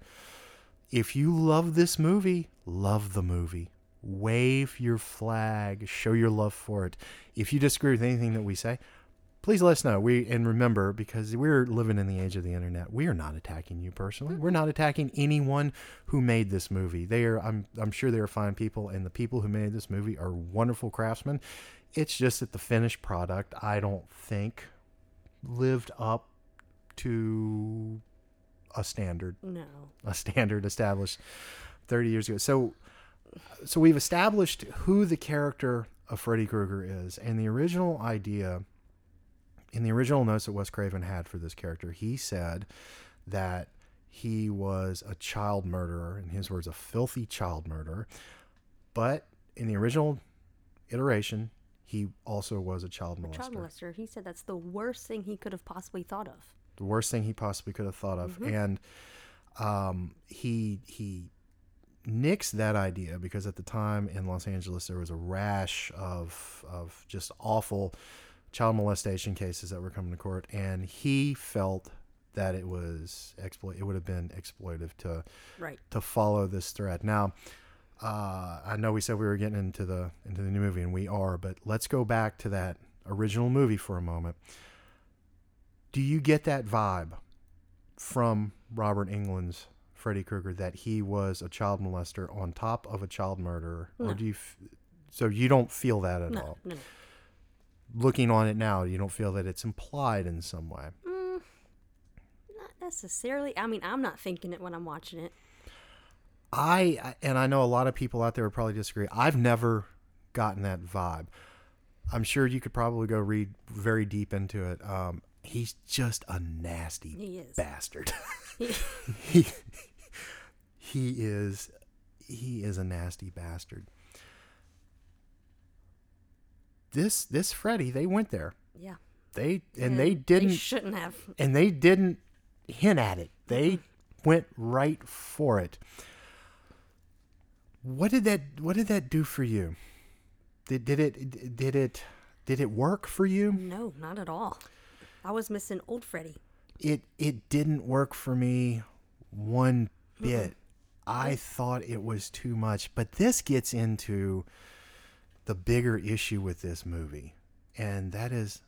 If you love this movie, love the movie. Wave your flag, show your love for it. If you disagree with anything that we say, please let us know. We and remember because we're living in the age of the internet. We are not attacking you personally. We're not attacking anyone who made this movie. They are I'm I'm sure they are fine people and the people who made this movie are wonderful craftsmen. It's just that the finished product I don't think lived up to a standard no. a standard established 30 years ago. So so we've established who the character of Freddy Krueger is and the original idea in the original notes that Wes Craven had for this character, he said that he was a child murderer, in his words, a filthy child murderer. But in the original iteration, he also was a child A molester. child molester. He said that's the worst thing he could have possibly thought of. the worst thing he possibly could have thought of, and um, he he nixed that idea because at the time in Los Angeles there was a rash of of just awful child molestation cases that were coming to court, and he felt that it was exploit. It would have been exploitive to Right. to follow this thread. Now, uh, I know we said we were getting into the into the new movie, and we are, but let's go back to that original movie for a moment. Do you get that vibe from Robert Englund's Freddy Krueger that he was a child molester on top of a child murderer, or do you? F- so you don't feel that at No, all. no, no. Looking on it now, you don't feel that it's implied in some way. Mm, not necessarily. I mean, I'm not thinking it when I'm watching it. I and I know a lot of people out there would probably disagree. I've never gotten that vibe. I'm sure you could probably go read very deep into it. Um, he's just a nasty bastard. He- he he is he is a nasty bastard. This this Freddy, they went there. yeah. They and Yeah, they didn't They shouldn't have. and they didn't hint at it. They went right for it. What did that What did that do for you? Did did it did it did it work for you? No, not at all. I was missing old Freddy. It it didn't work for me one bit. I thought it was too much, but this gets into the bigger issue with this movie, and that is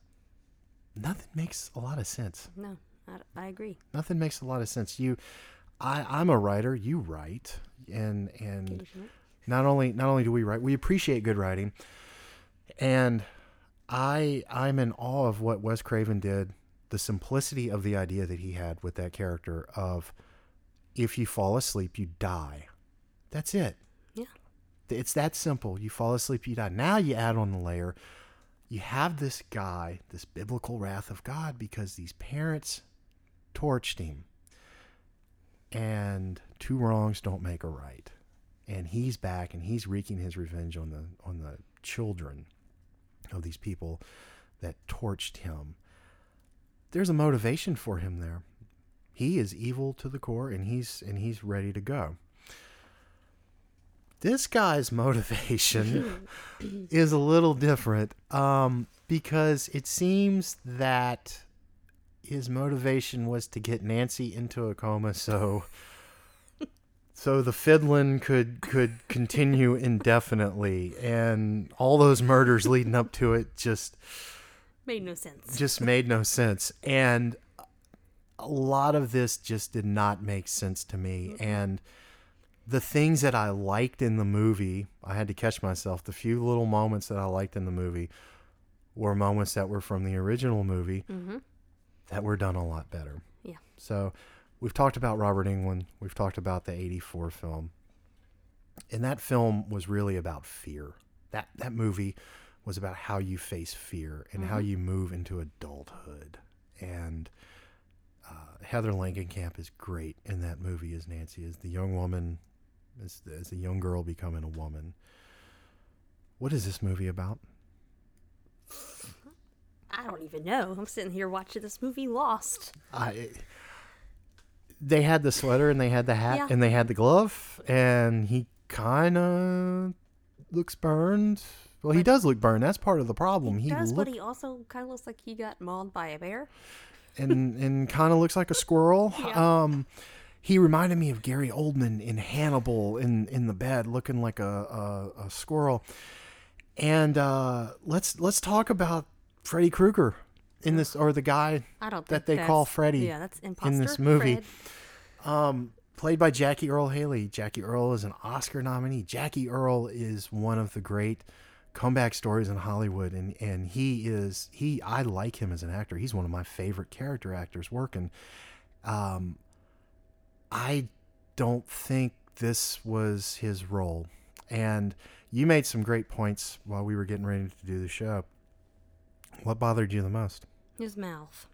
nothing makes a lot of sense. No, I, I agree. nothing makes a lot of sense you i i'm a writer you write and and not only not only do we write we appreciate good writing and i i'm in awe of what wes craven did the simplicity of the idea that he had with that character of if you fall asleep you die that's it. It's that simple. You fall asleep you die. Now you add on the layer. You have this guy this biblical wrath of god because these parents torched him. And two wrongs don't make a right. And he's back and he's wreaking his revenge on the on the children of these people that torched him. There's a motivation for him there. He is evil to the core and he's and he's ready to go this guy's motivation is a little different um, because it seems that his motivation was to get Nancy into a coma so so the fiddling could could continue indefinitely, and all those murders leading up to it just Made no sense. just made no sense. And a lot of this just did not make sense to me. And the things that I liked in the movie, I had to catch myself. The few little moments that I liked in the movie were moments that were from the original movie that were done a lot better. Yeah. So we've talked about Robert Englund, we've talked about the 84 film. And that film was really about fear. That that movie was about how you face fear and how you move into adulthood. And uh, Heather Langenkamp is great in that movie as Nancy, as the young woman, as, as a young girl becoming a woman. What is this movie about? I don't even know. I'm sitting here watching this movie Lost. I they had the sweater and they had the hat Yeah. and they had the glove and he kind of looks burned. Well, he does look burned. That's part of the problem. He, He, does, but he also kind of looks like he got mauled by a bear. and and kind of looks like a squirrel. Yeah. Um, he reminded me of Gary Oldman in Hannibal in in the bed, looking like a a, a squirrel. And uh, let's let's talk about Freddy Krueger in this, or the guy that they call Freddy Yeah, that's imposter. in this movie. Um, played by Jackie Earle Haley. Jackie Earle is an Oscar nominee. Jackie Earle is one of the great comeback stories in Hollywood, and and he is he. I like him as an actor. He's one of my favorite character actors working. Um, I don't think this was his role, and you made some great points while we were getting ready to do the show. What bothered you the most? His mouth.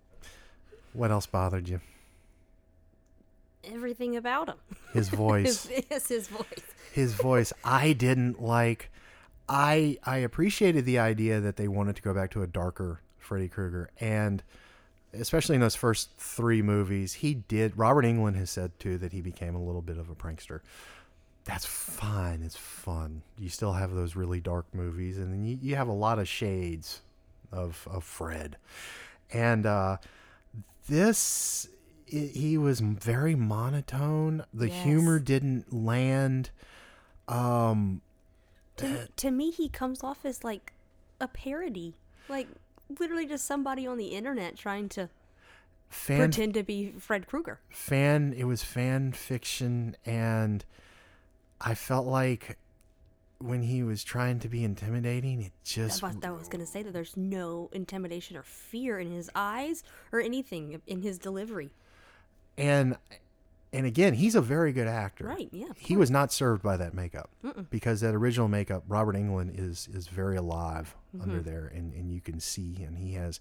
What else bothered you? Everything about him. His voice. His, it's his voice. his voice i didn't like i i appreciated the idea that they wanted to go back to a darker freddy krueger and especially in those first three movies he did robert englund has said too that he became a little bit of a prankster. That's fine it's fun. You still have those really dark movies and then you, you have a lot of shades of of fred. And uh this i he was very monotone. The humor didn't land um To, to me, he comes off as like a parody. Like, literally just somebody on the internet trying to fan pretend to be Fred Krueger. fan it was fan fiction and i felt like when he was trying to be intimidating it just I thought I was going to say that there's no intimidation or fear in his eyes or anything in his delivery. and and again he's a very good actor. Right, yeah, he was not served by that makeup because that original makeup robert englund is is very alive Mm-hmm. under there and and you can see and he has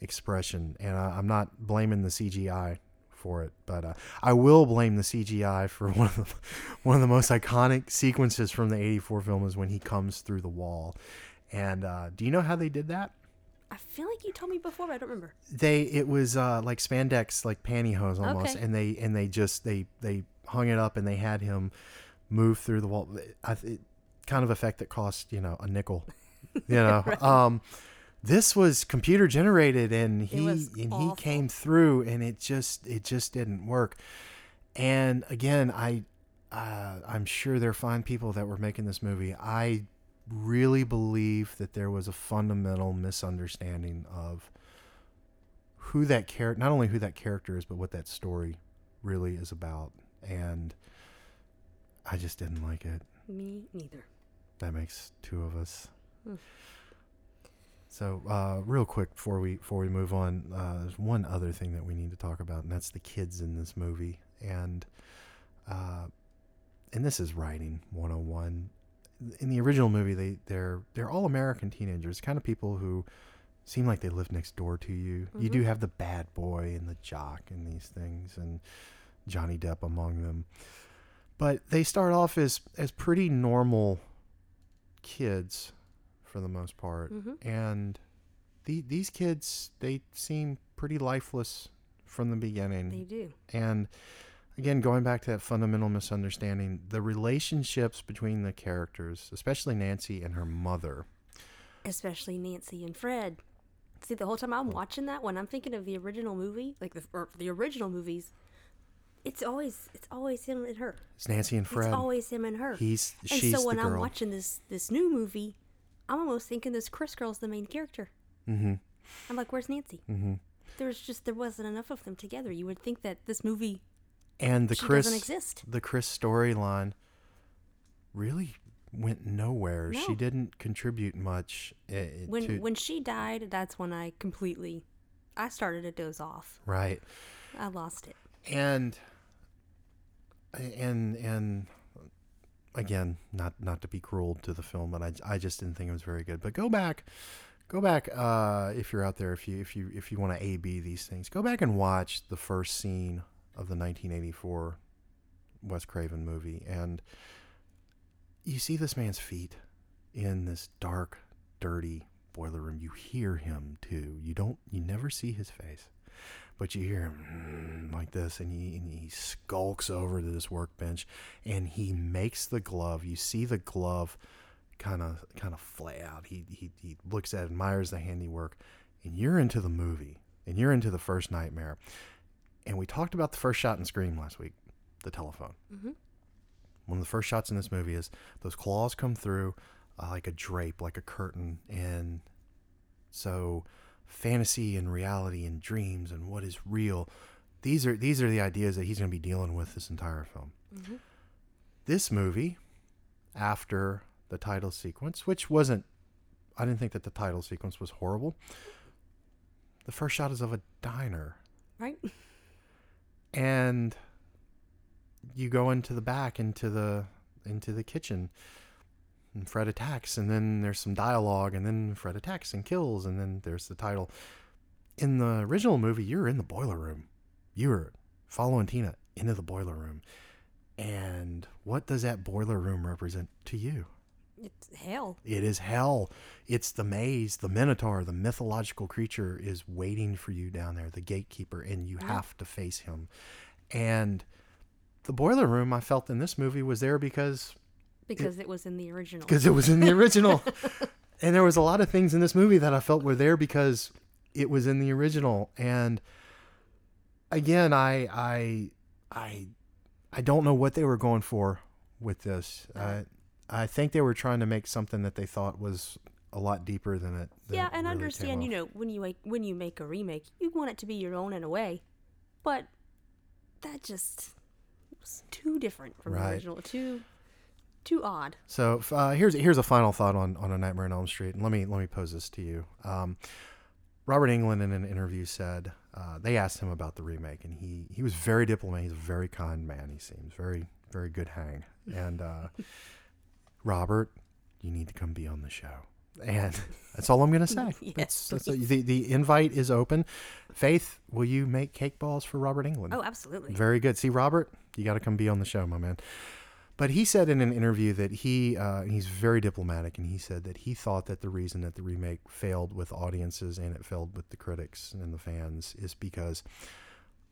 expression. And I, i'm not blaming the cgi for it but uh, i will blame the cgi for one of the one of the most iconic sequences from the 84 film is when he comes through the wall. And uh, do you know how they did that I feel like you told me before, but I don't remember. they it was uh like spandex like pantyhose almost Okay. and they and they just they they hung it up and they had him move through the wall I, it, kind of effect that cost you know a nickel you know um this was computer generated and he and awful. he came through and it just it just didn't work and again i uh, i'm sure there are fine people that were making this movie i really believe that there was a fundamental misunderstanding of who that character not only who that character is but what that story really is about. And i just didn't like it. Me neither. that makes two of us. Hmm. so uh, real quick before we before we move on uh, there's one other thing that we need to talk about and that's the kids in this movie. And uh, and this is writing 101 in the original movie they they're they're all american teenagers kind of people who seem like they live next door to you. You do mm-hmm. have the bad boy and the jock and these things and johnny depp among them. But they start off as as pretty normal kids for the most part. Mm-hmm. And the, these kids they seem pretty lifeless from the beginning. They do. and again, going back to that fundamental misunderstanding, the relationships between the characters, especially Nancy and her mother, Especially Nancy and Fred. See, the whole time I'm watching that one, I'm thinking of the original movie, like the or the original movies. It's always it's always him and her. It's Nancy and Fred. It's always him and her. He's and she's so when the I'm watching this this new movie, I'm almost thinking this Chris girl's the main character. mm-hmm. I'm like, where's Nancy? Mm-hmm. There's just there wasn't enough of them together. You would think that this movie And the She Chris doesn't exist. the Chris storyline really went nowhere. She didn't contribute much. eh, when to, when she died, that's when I completely I started to doze off. right. I lost it. and and and again not not to be cruel to the film but i, I just didn't think it was very good but go back go back uh, if you're out there if you if you if you want to a b these things go back and watch the first scene of the 1984 wes craven movie and you see this man's feet in this dark dirty boiler room. You hear him too. You don't you never see his face but you hear him mm, like this and he, and he skulks over to this workbench and he makes the glove. You see the glove kind of kind of flay out. He, he he looks at admires the handiwork and you're into the movie and you're into the first nightmare and we talked about the first shot in scream last week the telephone Mhm. one of the first shots in this movie is those claws come through uh, like a drape like a curtain and so fantasy and reality and dreams and what is real these are these are the ideas that he's going to be dealing with this entire film Mhm. this movie after the title sequence which wasn't i didn't think that the title sequence was horrible the first shot is of a diner Right? and you go into the back into the into the kitchen and Fred attacks and then there's some dialogue and then Fred attacks and kills and then there's the title. In the original movie you're in the boiler room. You're following Tina into the boiler room. And what does that boiler room represent to you It's hell. it is hell. It's the maze. The Minotaur, the mythological creature, is waiting for you down there, the gatekeeper, and you have to face him. And the boiler room, I felt in this movie, was there because Because it was in the original. because it was in the original. and there was a lot of things in this movie that I felt were there because it was in the original. And again, I I I I don't know what they were going for with this. I I think they were trying to make something that they thought was a lot deeper than it. than yeah, and really understand, you know, when you make when you make a remake, you want it to be your own in a way, but that just was too different from Right. the original. Too too odd. So uh, here's here's a final thought on, on a Nightmare on Elm Street, and let me let me pose this to you. Um, Robert Englund in an interview said uh, they asked him about the remake, and he he was very diplomatic. He's a very kind man. He seems very very good hang. And uh, Robert, you need to come be on the show. And that's all I'm gonna say. Yes, That's- that's- please. the the invite is open. Faith, will you make cake balls for Robert Englund? Oh, absolutely. Very good. See, Robert, you got to come be on the show, my man. But he said in an interview that he uh, he's very diplomatic, and he said that he thought that the reason that the remake failed with audiences and it failed with the critics and the fans is because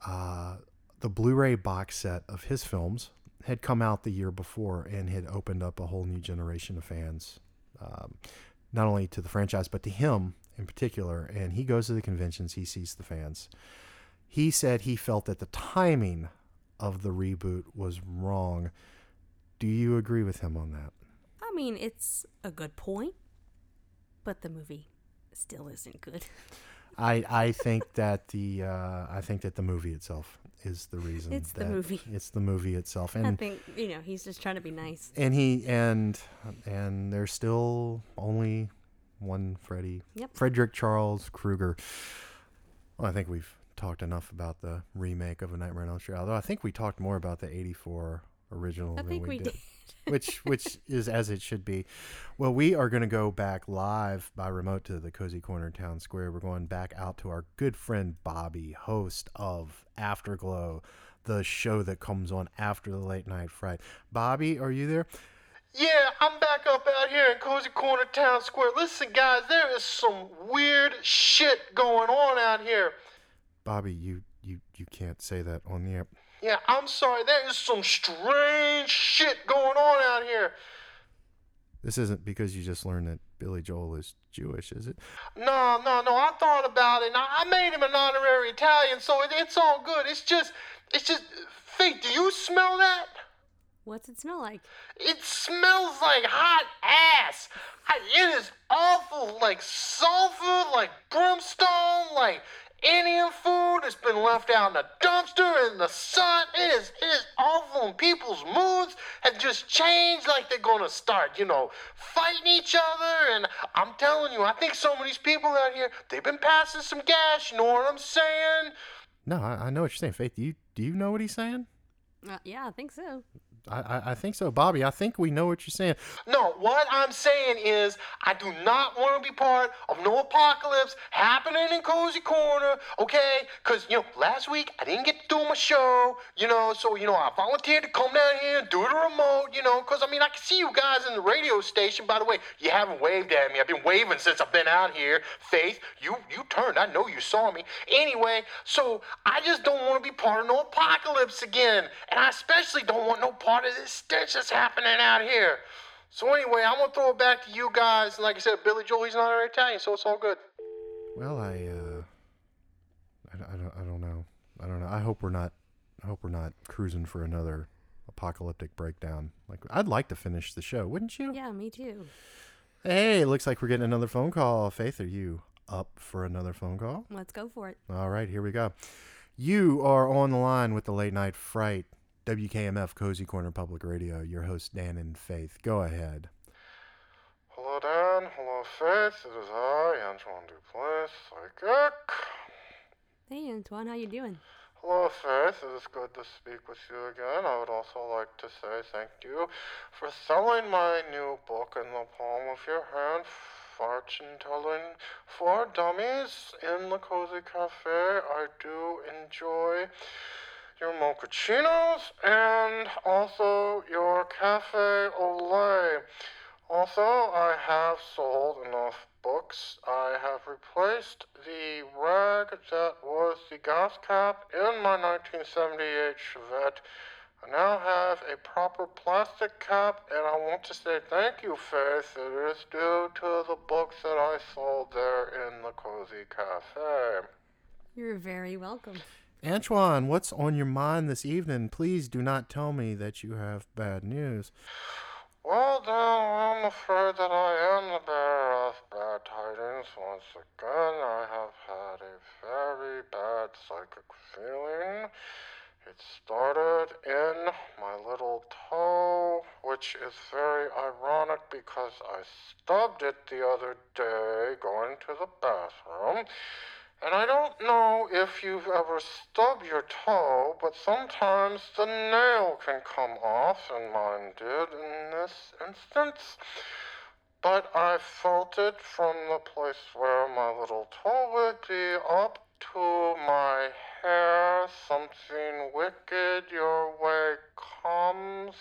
uh, the Blu-ray box set of his films had come out the year before and had opened up a whole new generation of fans, um, not only to the franchise but to him in particular. And he goes to the conventions, he sees the fans. He said he felt that the timing of the reboot was wrong. Do you agree with him on that? I mean, it's a good point, but the movie still isn't good. I I think that the uh, I think that the movie itself is the reason. It's the movie. It's the movie itself, And I think you know he's just trying to be nice. and he and and there's still only one Freddy. Yep. Frederick Charles Krueger. Well, I think we've talked enough about the remake of A Nightmare on Elm Street. Although I think we talked more about the '84 original I than think we, we did. did. Which which is as it should be. Well, we are going to go back live by remote to the Cozy Corner Town Square. We're going back out to our good friend Bobby, host of Afterglow, the show that comes on after the late night fright. Bobby, are you there? Yeah, I'm back up out here in Cozy Corner Town Square. Listen, guys, there is some weird shit going on out here. Bobby, you you you can't say that on the air. Yeah, I'm sorry, there is some strange shit going on out here. This isn't because you just learned that Billy Joel is Jewish, is it? No, no, no. I thought about it. I, I made him an honorary Italian, so it, it's all good. It's just, it's just. Faith, do you smell that? What's it smell like? It smells like hot ass. I, it is awful, like sulfur, like brimstone, like Indian food that's been left out in the dumpster in the sun. It is, it is awful, and people's moods have just changed. Like they're gonna start, you know, fighting each other. And I'm telling you, I think some of these people out here, they've been passing some gas. You know what I'm saying? No, I, I know what you're saying. Faith, do you do you know what he's saying? Uh, yeah, I think so. I, I, think so, Bobby. I think we know what you're saying. No, what I'm saying is I do not want to be part of no apocalypse happening in Cozy Corner, okay? Because, you know, last week I didn't get to do my show, you know, so, you know, I volunteered to come down here and do the remote, you know, because, I mean, I can see you guys in the radio station. By the way, you haven't waved at me. I've been waving since I've been out here. Faith, you, you turned. I know you saw me. Anyway, so I just don't want to be part of no apocalypse again. And I especially don't want no part of this stench that's happening out here. So anyway, I'm gonna throw it back to you guys. And like I said, Billy Joel, he's not an Italian, so it's all good. Well, I, uh, I, I don't, I don't know. I don't know. I hope we're not, I hope we're not cruising for another apocalyptic breakdown. Like, I'd like to finish the show, wouldn't you? Yeah, me too. Hey, looks like we're getting another phone call. Faith, are you up for another phone call? Let's go for it. All right, here we go. You are on the line with the late night fright. WKMF Cozy Corner Public Radio. Your host Dan and Faith. Go ahead. Hello, Dan. Hello, Faith. It is I, Antoine Duplass, psychic. Hey, Antoine, how you doing? Hello, Faith. It is good to speak with you again. I would also like to say thank you for selling my new book in the palm of your hand, Fortune Telling for Dummies, in the Cozy Cafe. I do enjoy your mochachinos and also your cafe au lait. Also, I have sold enough books. I have replaced the rag that was the gas cap in my 1978 Chevette. I now have a proper plastic cap, and I want to say thank you, Faith. It is due to the books that I sold there in the Cozy Cafe. You're very welcome. Antoine, what's on your mind this evening? Please do not tell me that you have bad news. Well, then, I'm afraid that I am the bearer of bad tidings once again. I have had a very bad psychic feeling. It started in my little toe, which is very ironic because I stubbed it the other day going to the bathroom. And I don't know if you've ever stubbed your toe, but sometimes the nail can come off, and mine did in this instance. But I felt it from the place where my little toe would be up to my hair. Something wicked your way comes.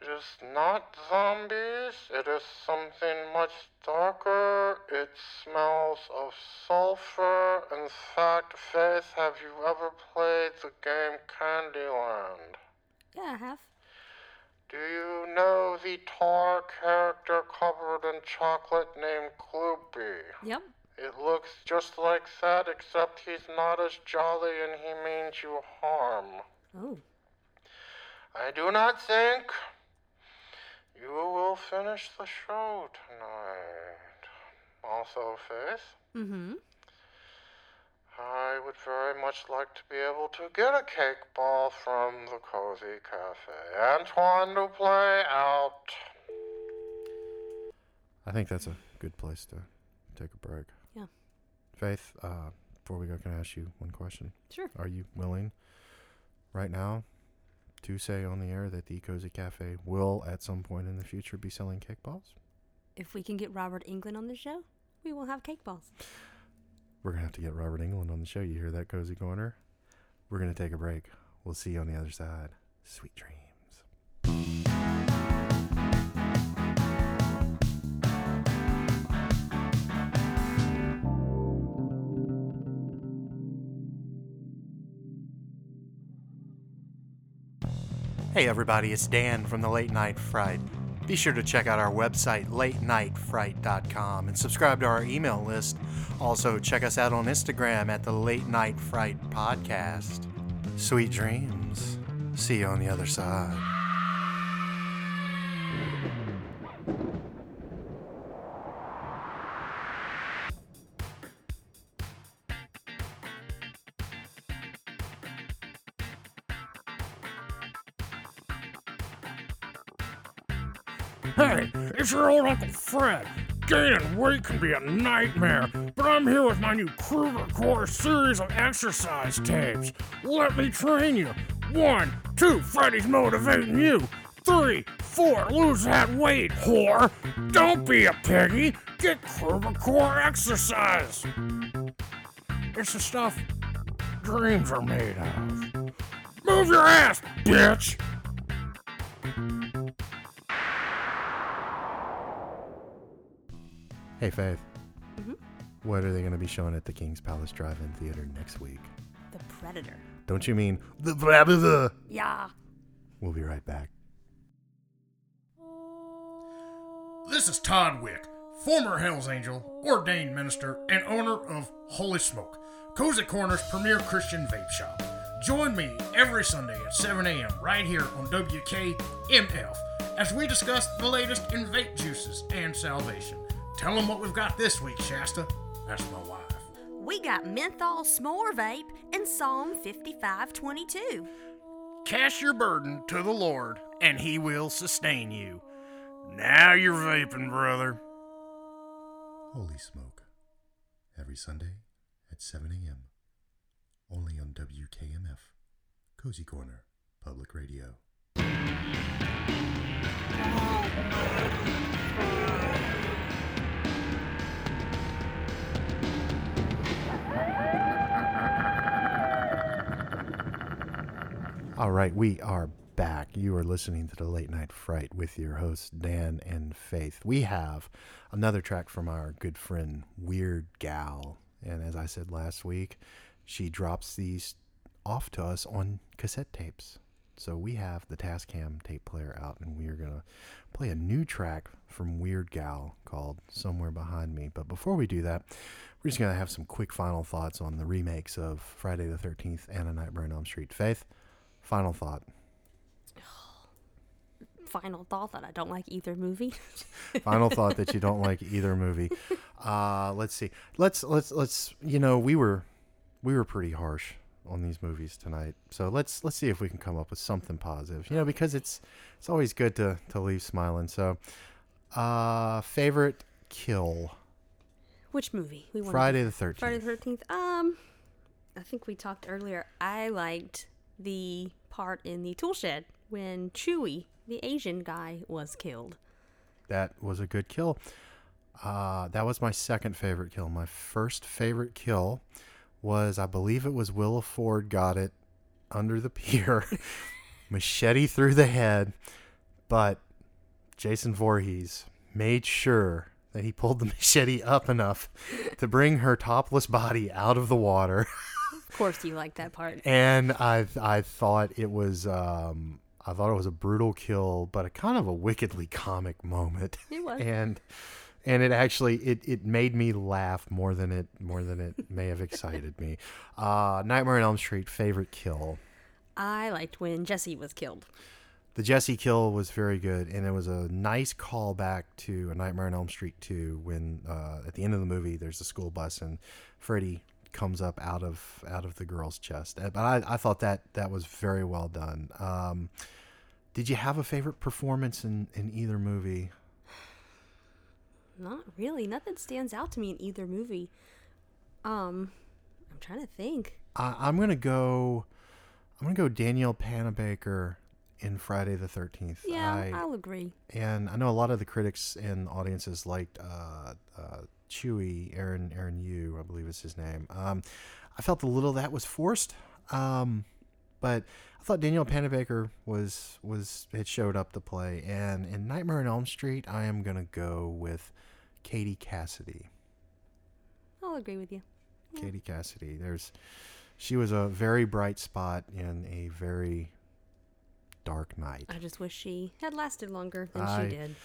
It is not zombies. It is something much darker. It smells of sulfur. In fact, Faith, have you ever played the game Candyland? Yeah, I have. Do you know the tar character covered in chocolate named Gloopy? Yep. It looks just like that, except he's not as jolly and he means you harm. Oh. I do not think you will finish the show tonight. Also, Faith, Mm-hmm. I would very much like to be able to get a cake ball from the Cozy Cafe. Antoine to play out. I think that's a good place to take a break. Yeah. Faith, uh, before we go, can I ask you one question? Sure. Are you willing right now to say on the air that the Cozy Cafe will at some point in the future be selling cake balls? If we can get Robert Englund on the show, we will have cake balls. We're going to have to get Robert Englund on the show. You hear that, Cozy Corner? We're going to take a break. We'll see you on the other side. Sweet dreams. Hey everybody, it's Dan from the Late Night Fright. Be sure to check out our website, latenightfright.com, and subscribe to our email list. Also, check us out on Instagram at the Late Night Fright Podcast. Sweet dreams. See you on the other side. Hey, it's your old Uncle Fred. Gaining weight can be a nightmare, but I'm here with my new Krueger Core series of exercise tapes. Let me train you. One, two, Freddy's motivating you. Three, four, lose that weight, whore. Don't be a piggy. Get Krueger Core exercise. It's the stuff dreams are made of. Move your ass, bitch. Hey, Faith. Mm-hmm. What are they going to be showing at the King's Palace Drive-In Theater next week? The Predator. Don't you mean the Predator? Yeah. We'll be right back. This is Todd Wick, former Hells Angel, ordained minister, and owner of Holy Smoke, Cozy Corner's premier Christian vape shop. Join me every Sunday at 7 a.m. right here on WKMF as we discuss the latest in vape juices and salvation. Tell them what we've got this week, Shasta. That's my wife. We got menthol s'more vape and Psalm 5522. Cast your burden to the Lord, and He will sustain you. Now you're vaping, brother. Holy Smoke. Every Sunday at 7 a.m. Only on WKMF. Cozy Corner Public Radio. All right, we are back. You are listening to the Late Night Fright with your hosts, Dan and Faith. We have another track from our good friend, Weird Gal. And as I said last week, she drops these off to us on cassette tapes. So we have the Tascam tape player out, and we are going to play a new track from Weird Gal called Somewhere Behind Me. But before we do that, we're just going to have some quick final thoughts on the remakes of Friday the 13th and A Nightmare on Elm Street. Faith, final thought. Final thought that I don't like either movie. final thought that you don't like either movie. Uh, let's see. Let's let's let's you know we were we were pretty harsh on these movies tonight. So let's let's see if we can come up with something positive. You know because it's it's always good to to leave smiling. So uh favorite kill Which movie? We Friday the 13th. Friday the Thirteenth. Um, I think we talked earlier. I liked the part in the tool shed when Chewie, the Asian guy, was killed. That was a good kill. Uh, that was my second favorite kill. My first favorite kill was, I believe it was Willa Ford got it under the pier, machete through the head, but Jason Voorhees made sure that he pulled the machete up enough to bring her topless body out of the water. Of course, you like that part. and I I thought it was um I thought it was a brutal kill, but a kind of a wickedly comic moment. It was. and and it actually it, it made me laugh more than it more than it may have excited me. Uh, Nightmare on Elm Street favorite kill. I liked when Jesse was killed. The Jesse kill was very good, and it was a nice callback to A Nightmare on Elm Street 2 when uh, at the end of the movie there's a school bus and Freddy comes up out of out of the girl's chest. Uh, But I, I thought that that was very well done. Um, did you have a favorite performance in, in either movie? Not really. Nothing stands out to me in either movie. Um, I'm trying to think. I, I'm gonna go. I'm gonna go Danielle Panabaker in Friday the Thirteenth. Yeah, I, I'll agree. and I know a lot of the critics and audiences liked uh, uh, Chewy, Aaron Aaron Yoo, I believe is his name. Um, I felt a little that was forced, um, but I thought Danielle Panabaker was was had showed up to play. And in Nightmare on Elm Street, I am gonna go with Katie Cassidy. I'll agree with you. Yeah. Katie Cassidy. There's she was a very bright spot in a very dark night. I just wish she had lasted longer than I, she did.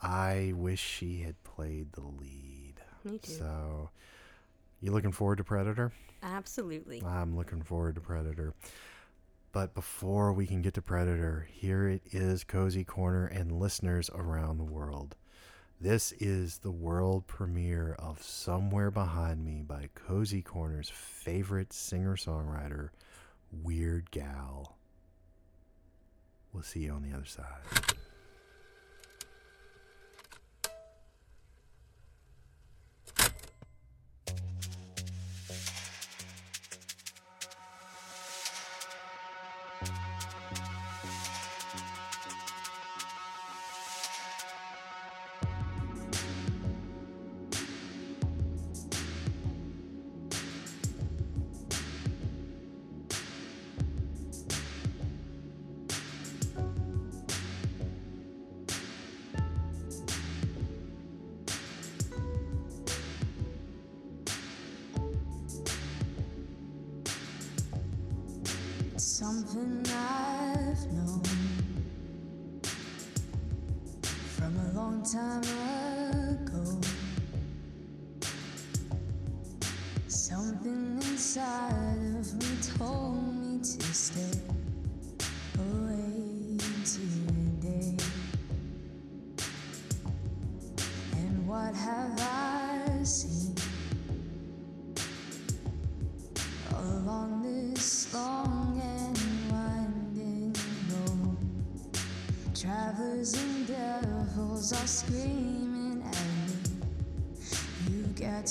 I wish she had played the lead. Me too. So, you looking forward to Predator? Absolutely. I'm looking forward to Predator. But before we can get to Predator, here it is Cozy Corner and listeners around the world. This is the world premiere of Somewhere Behind Me by Cozy Corner's favorite singer songwriter, Weird Gal. We'll see you on the other side.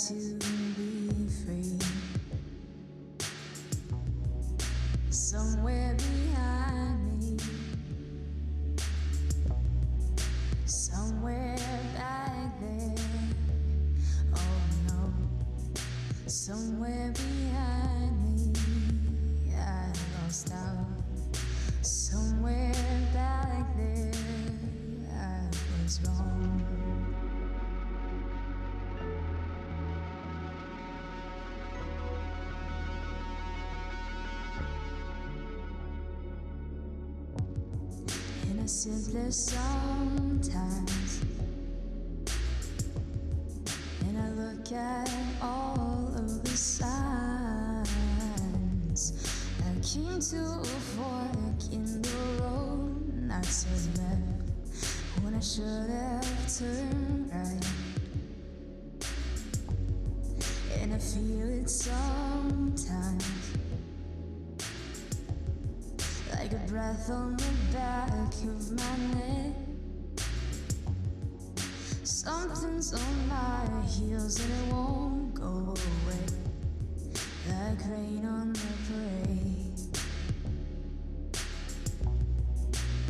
minutes. simplest song. breath on the back of my neck. Something's on my heels and it won't go away. Like rain on the parade.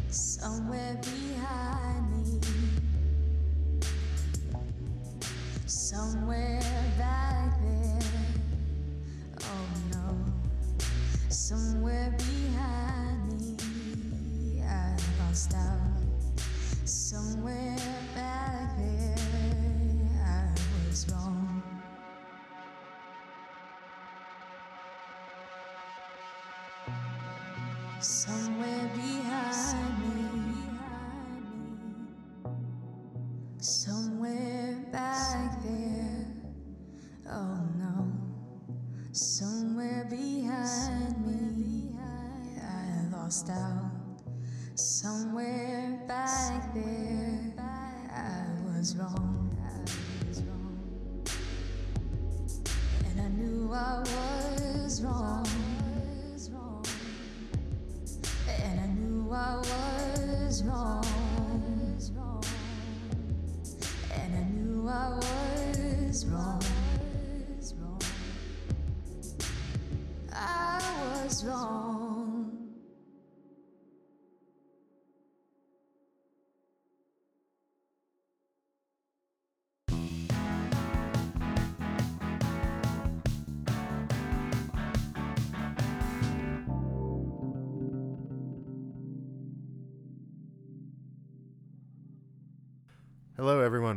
Somewhere behind me. Somewhere.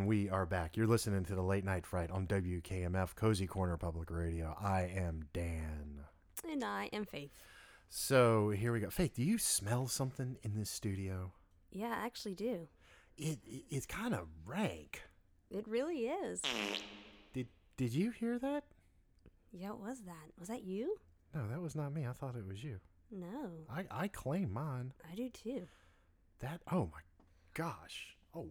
We are back. You're listening to the Late Night Fright on WKMF Cozy Corner Public Radio. I am Dan. And I am Faith. So here we go. Faith, do you smell something in this studio? Yeah, I actually do. It, it it's kind of rank. It really is. Did did you hear that? Yeah, what was that? Was that you? No, that was not me. I thought it was you. No. I I claim mine. I do too. That oh my gosh. Oh.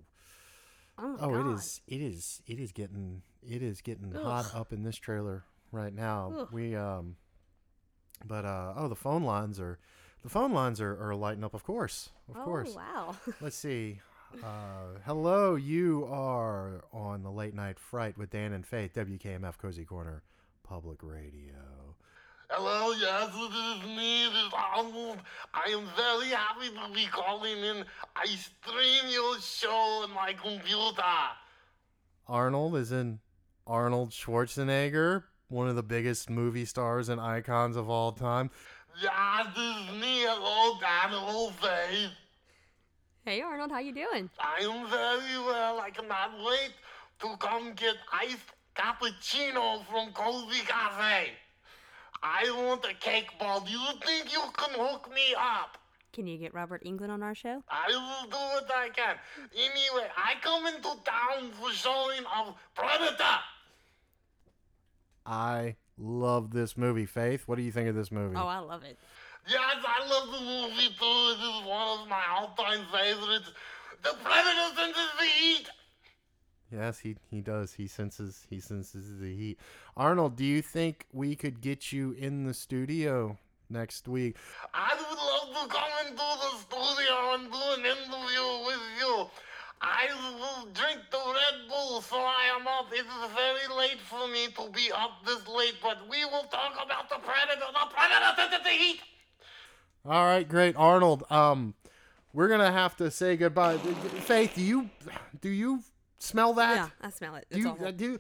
Oh Oh, god. it is it is it is getting it is getting hot up in this trailer right now. Ugh. We um but uh oh the phone lines are the phone lines are, are lighting up of course. Of oh, course. wow. Let's see. Uh, hello, you are on the late night fright with Dan and Faith, WKMF Cozy Corner Public Radio. Hello, yes, it is me, it is Arnold. I am very happy to be calling in. I stream your show on my computer. Arnold is in Arnold Schwarzenegger, one of the biggest movie stars and icons of all time. Yes, this is me. Hello, Dan. Hello, Faith. hey Arnold, how you doing? I am very well. I cannot wait to come get iced cappuccino from Cozy Cafe. I want a cake ball. Do you think you can hook me up? Can you get Robert Englund on our show? I will do what I can. Anyway, I come into town for showing of Predator. I love this movie. Faith, what do you think of this movie? Oh, I love it. Yes, I love the movie too. This is one of my all-time favorites. The Predator senses the heat. Yes, he he does. He senses he senses the heat. Arnold, do you think we could get you in the studio next week? I would love to come into the studio and do an interview with you. I will drink the Red Bull, so I am up. It is very late for me to be up this late, but we will talk about the Predator. The Predator senses the heat. All right, great, Arnold. Um, we're gonna have to say goodbye. Faith, do you do you smell that? Yeah, I smell it. Do you, awful. uh, do you-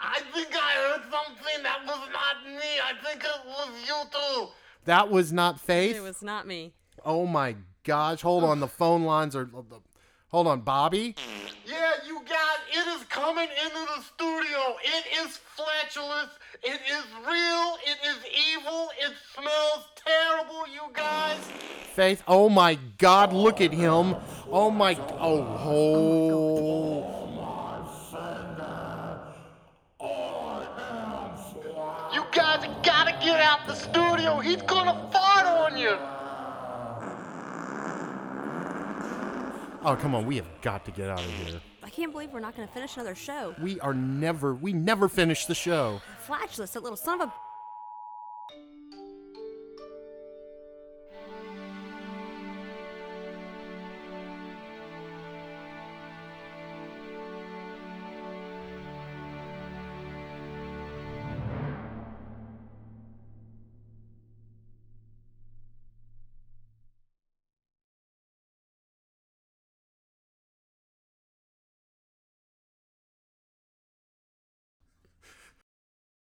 I think I heard something that was not me. I think it was you too. that was not Faith. It was not me. Oh my gosh! Hold on, the phone lines are. Hold on, Bobby. Yeah, you guys, it is coming into the studio. It is flatulence. It is real. It is evil. It smells terrible, you guys. Faith. Oh my God! Look at him. Oh my. Oh. oh. You guys gotta get out the studio. He's gonna fart on you. Oh come on! We have got to get out of here. I can't believe we're not going to finish another show. We are never. We never finish the show. Flatulus, that little son of a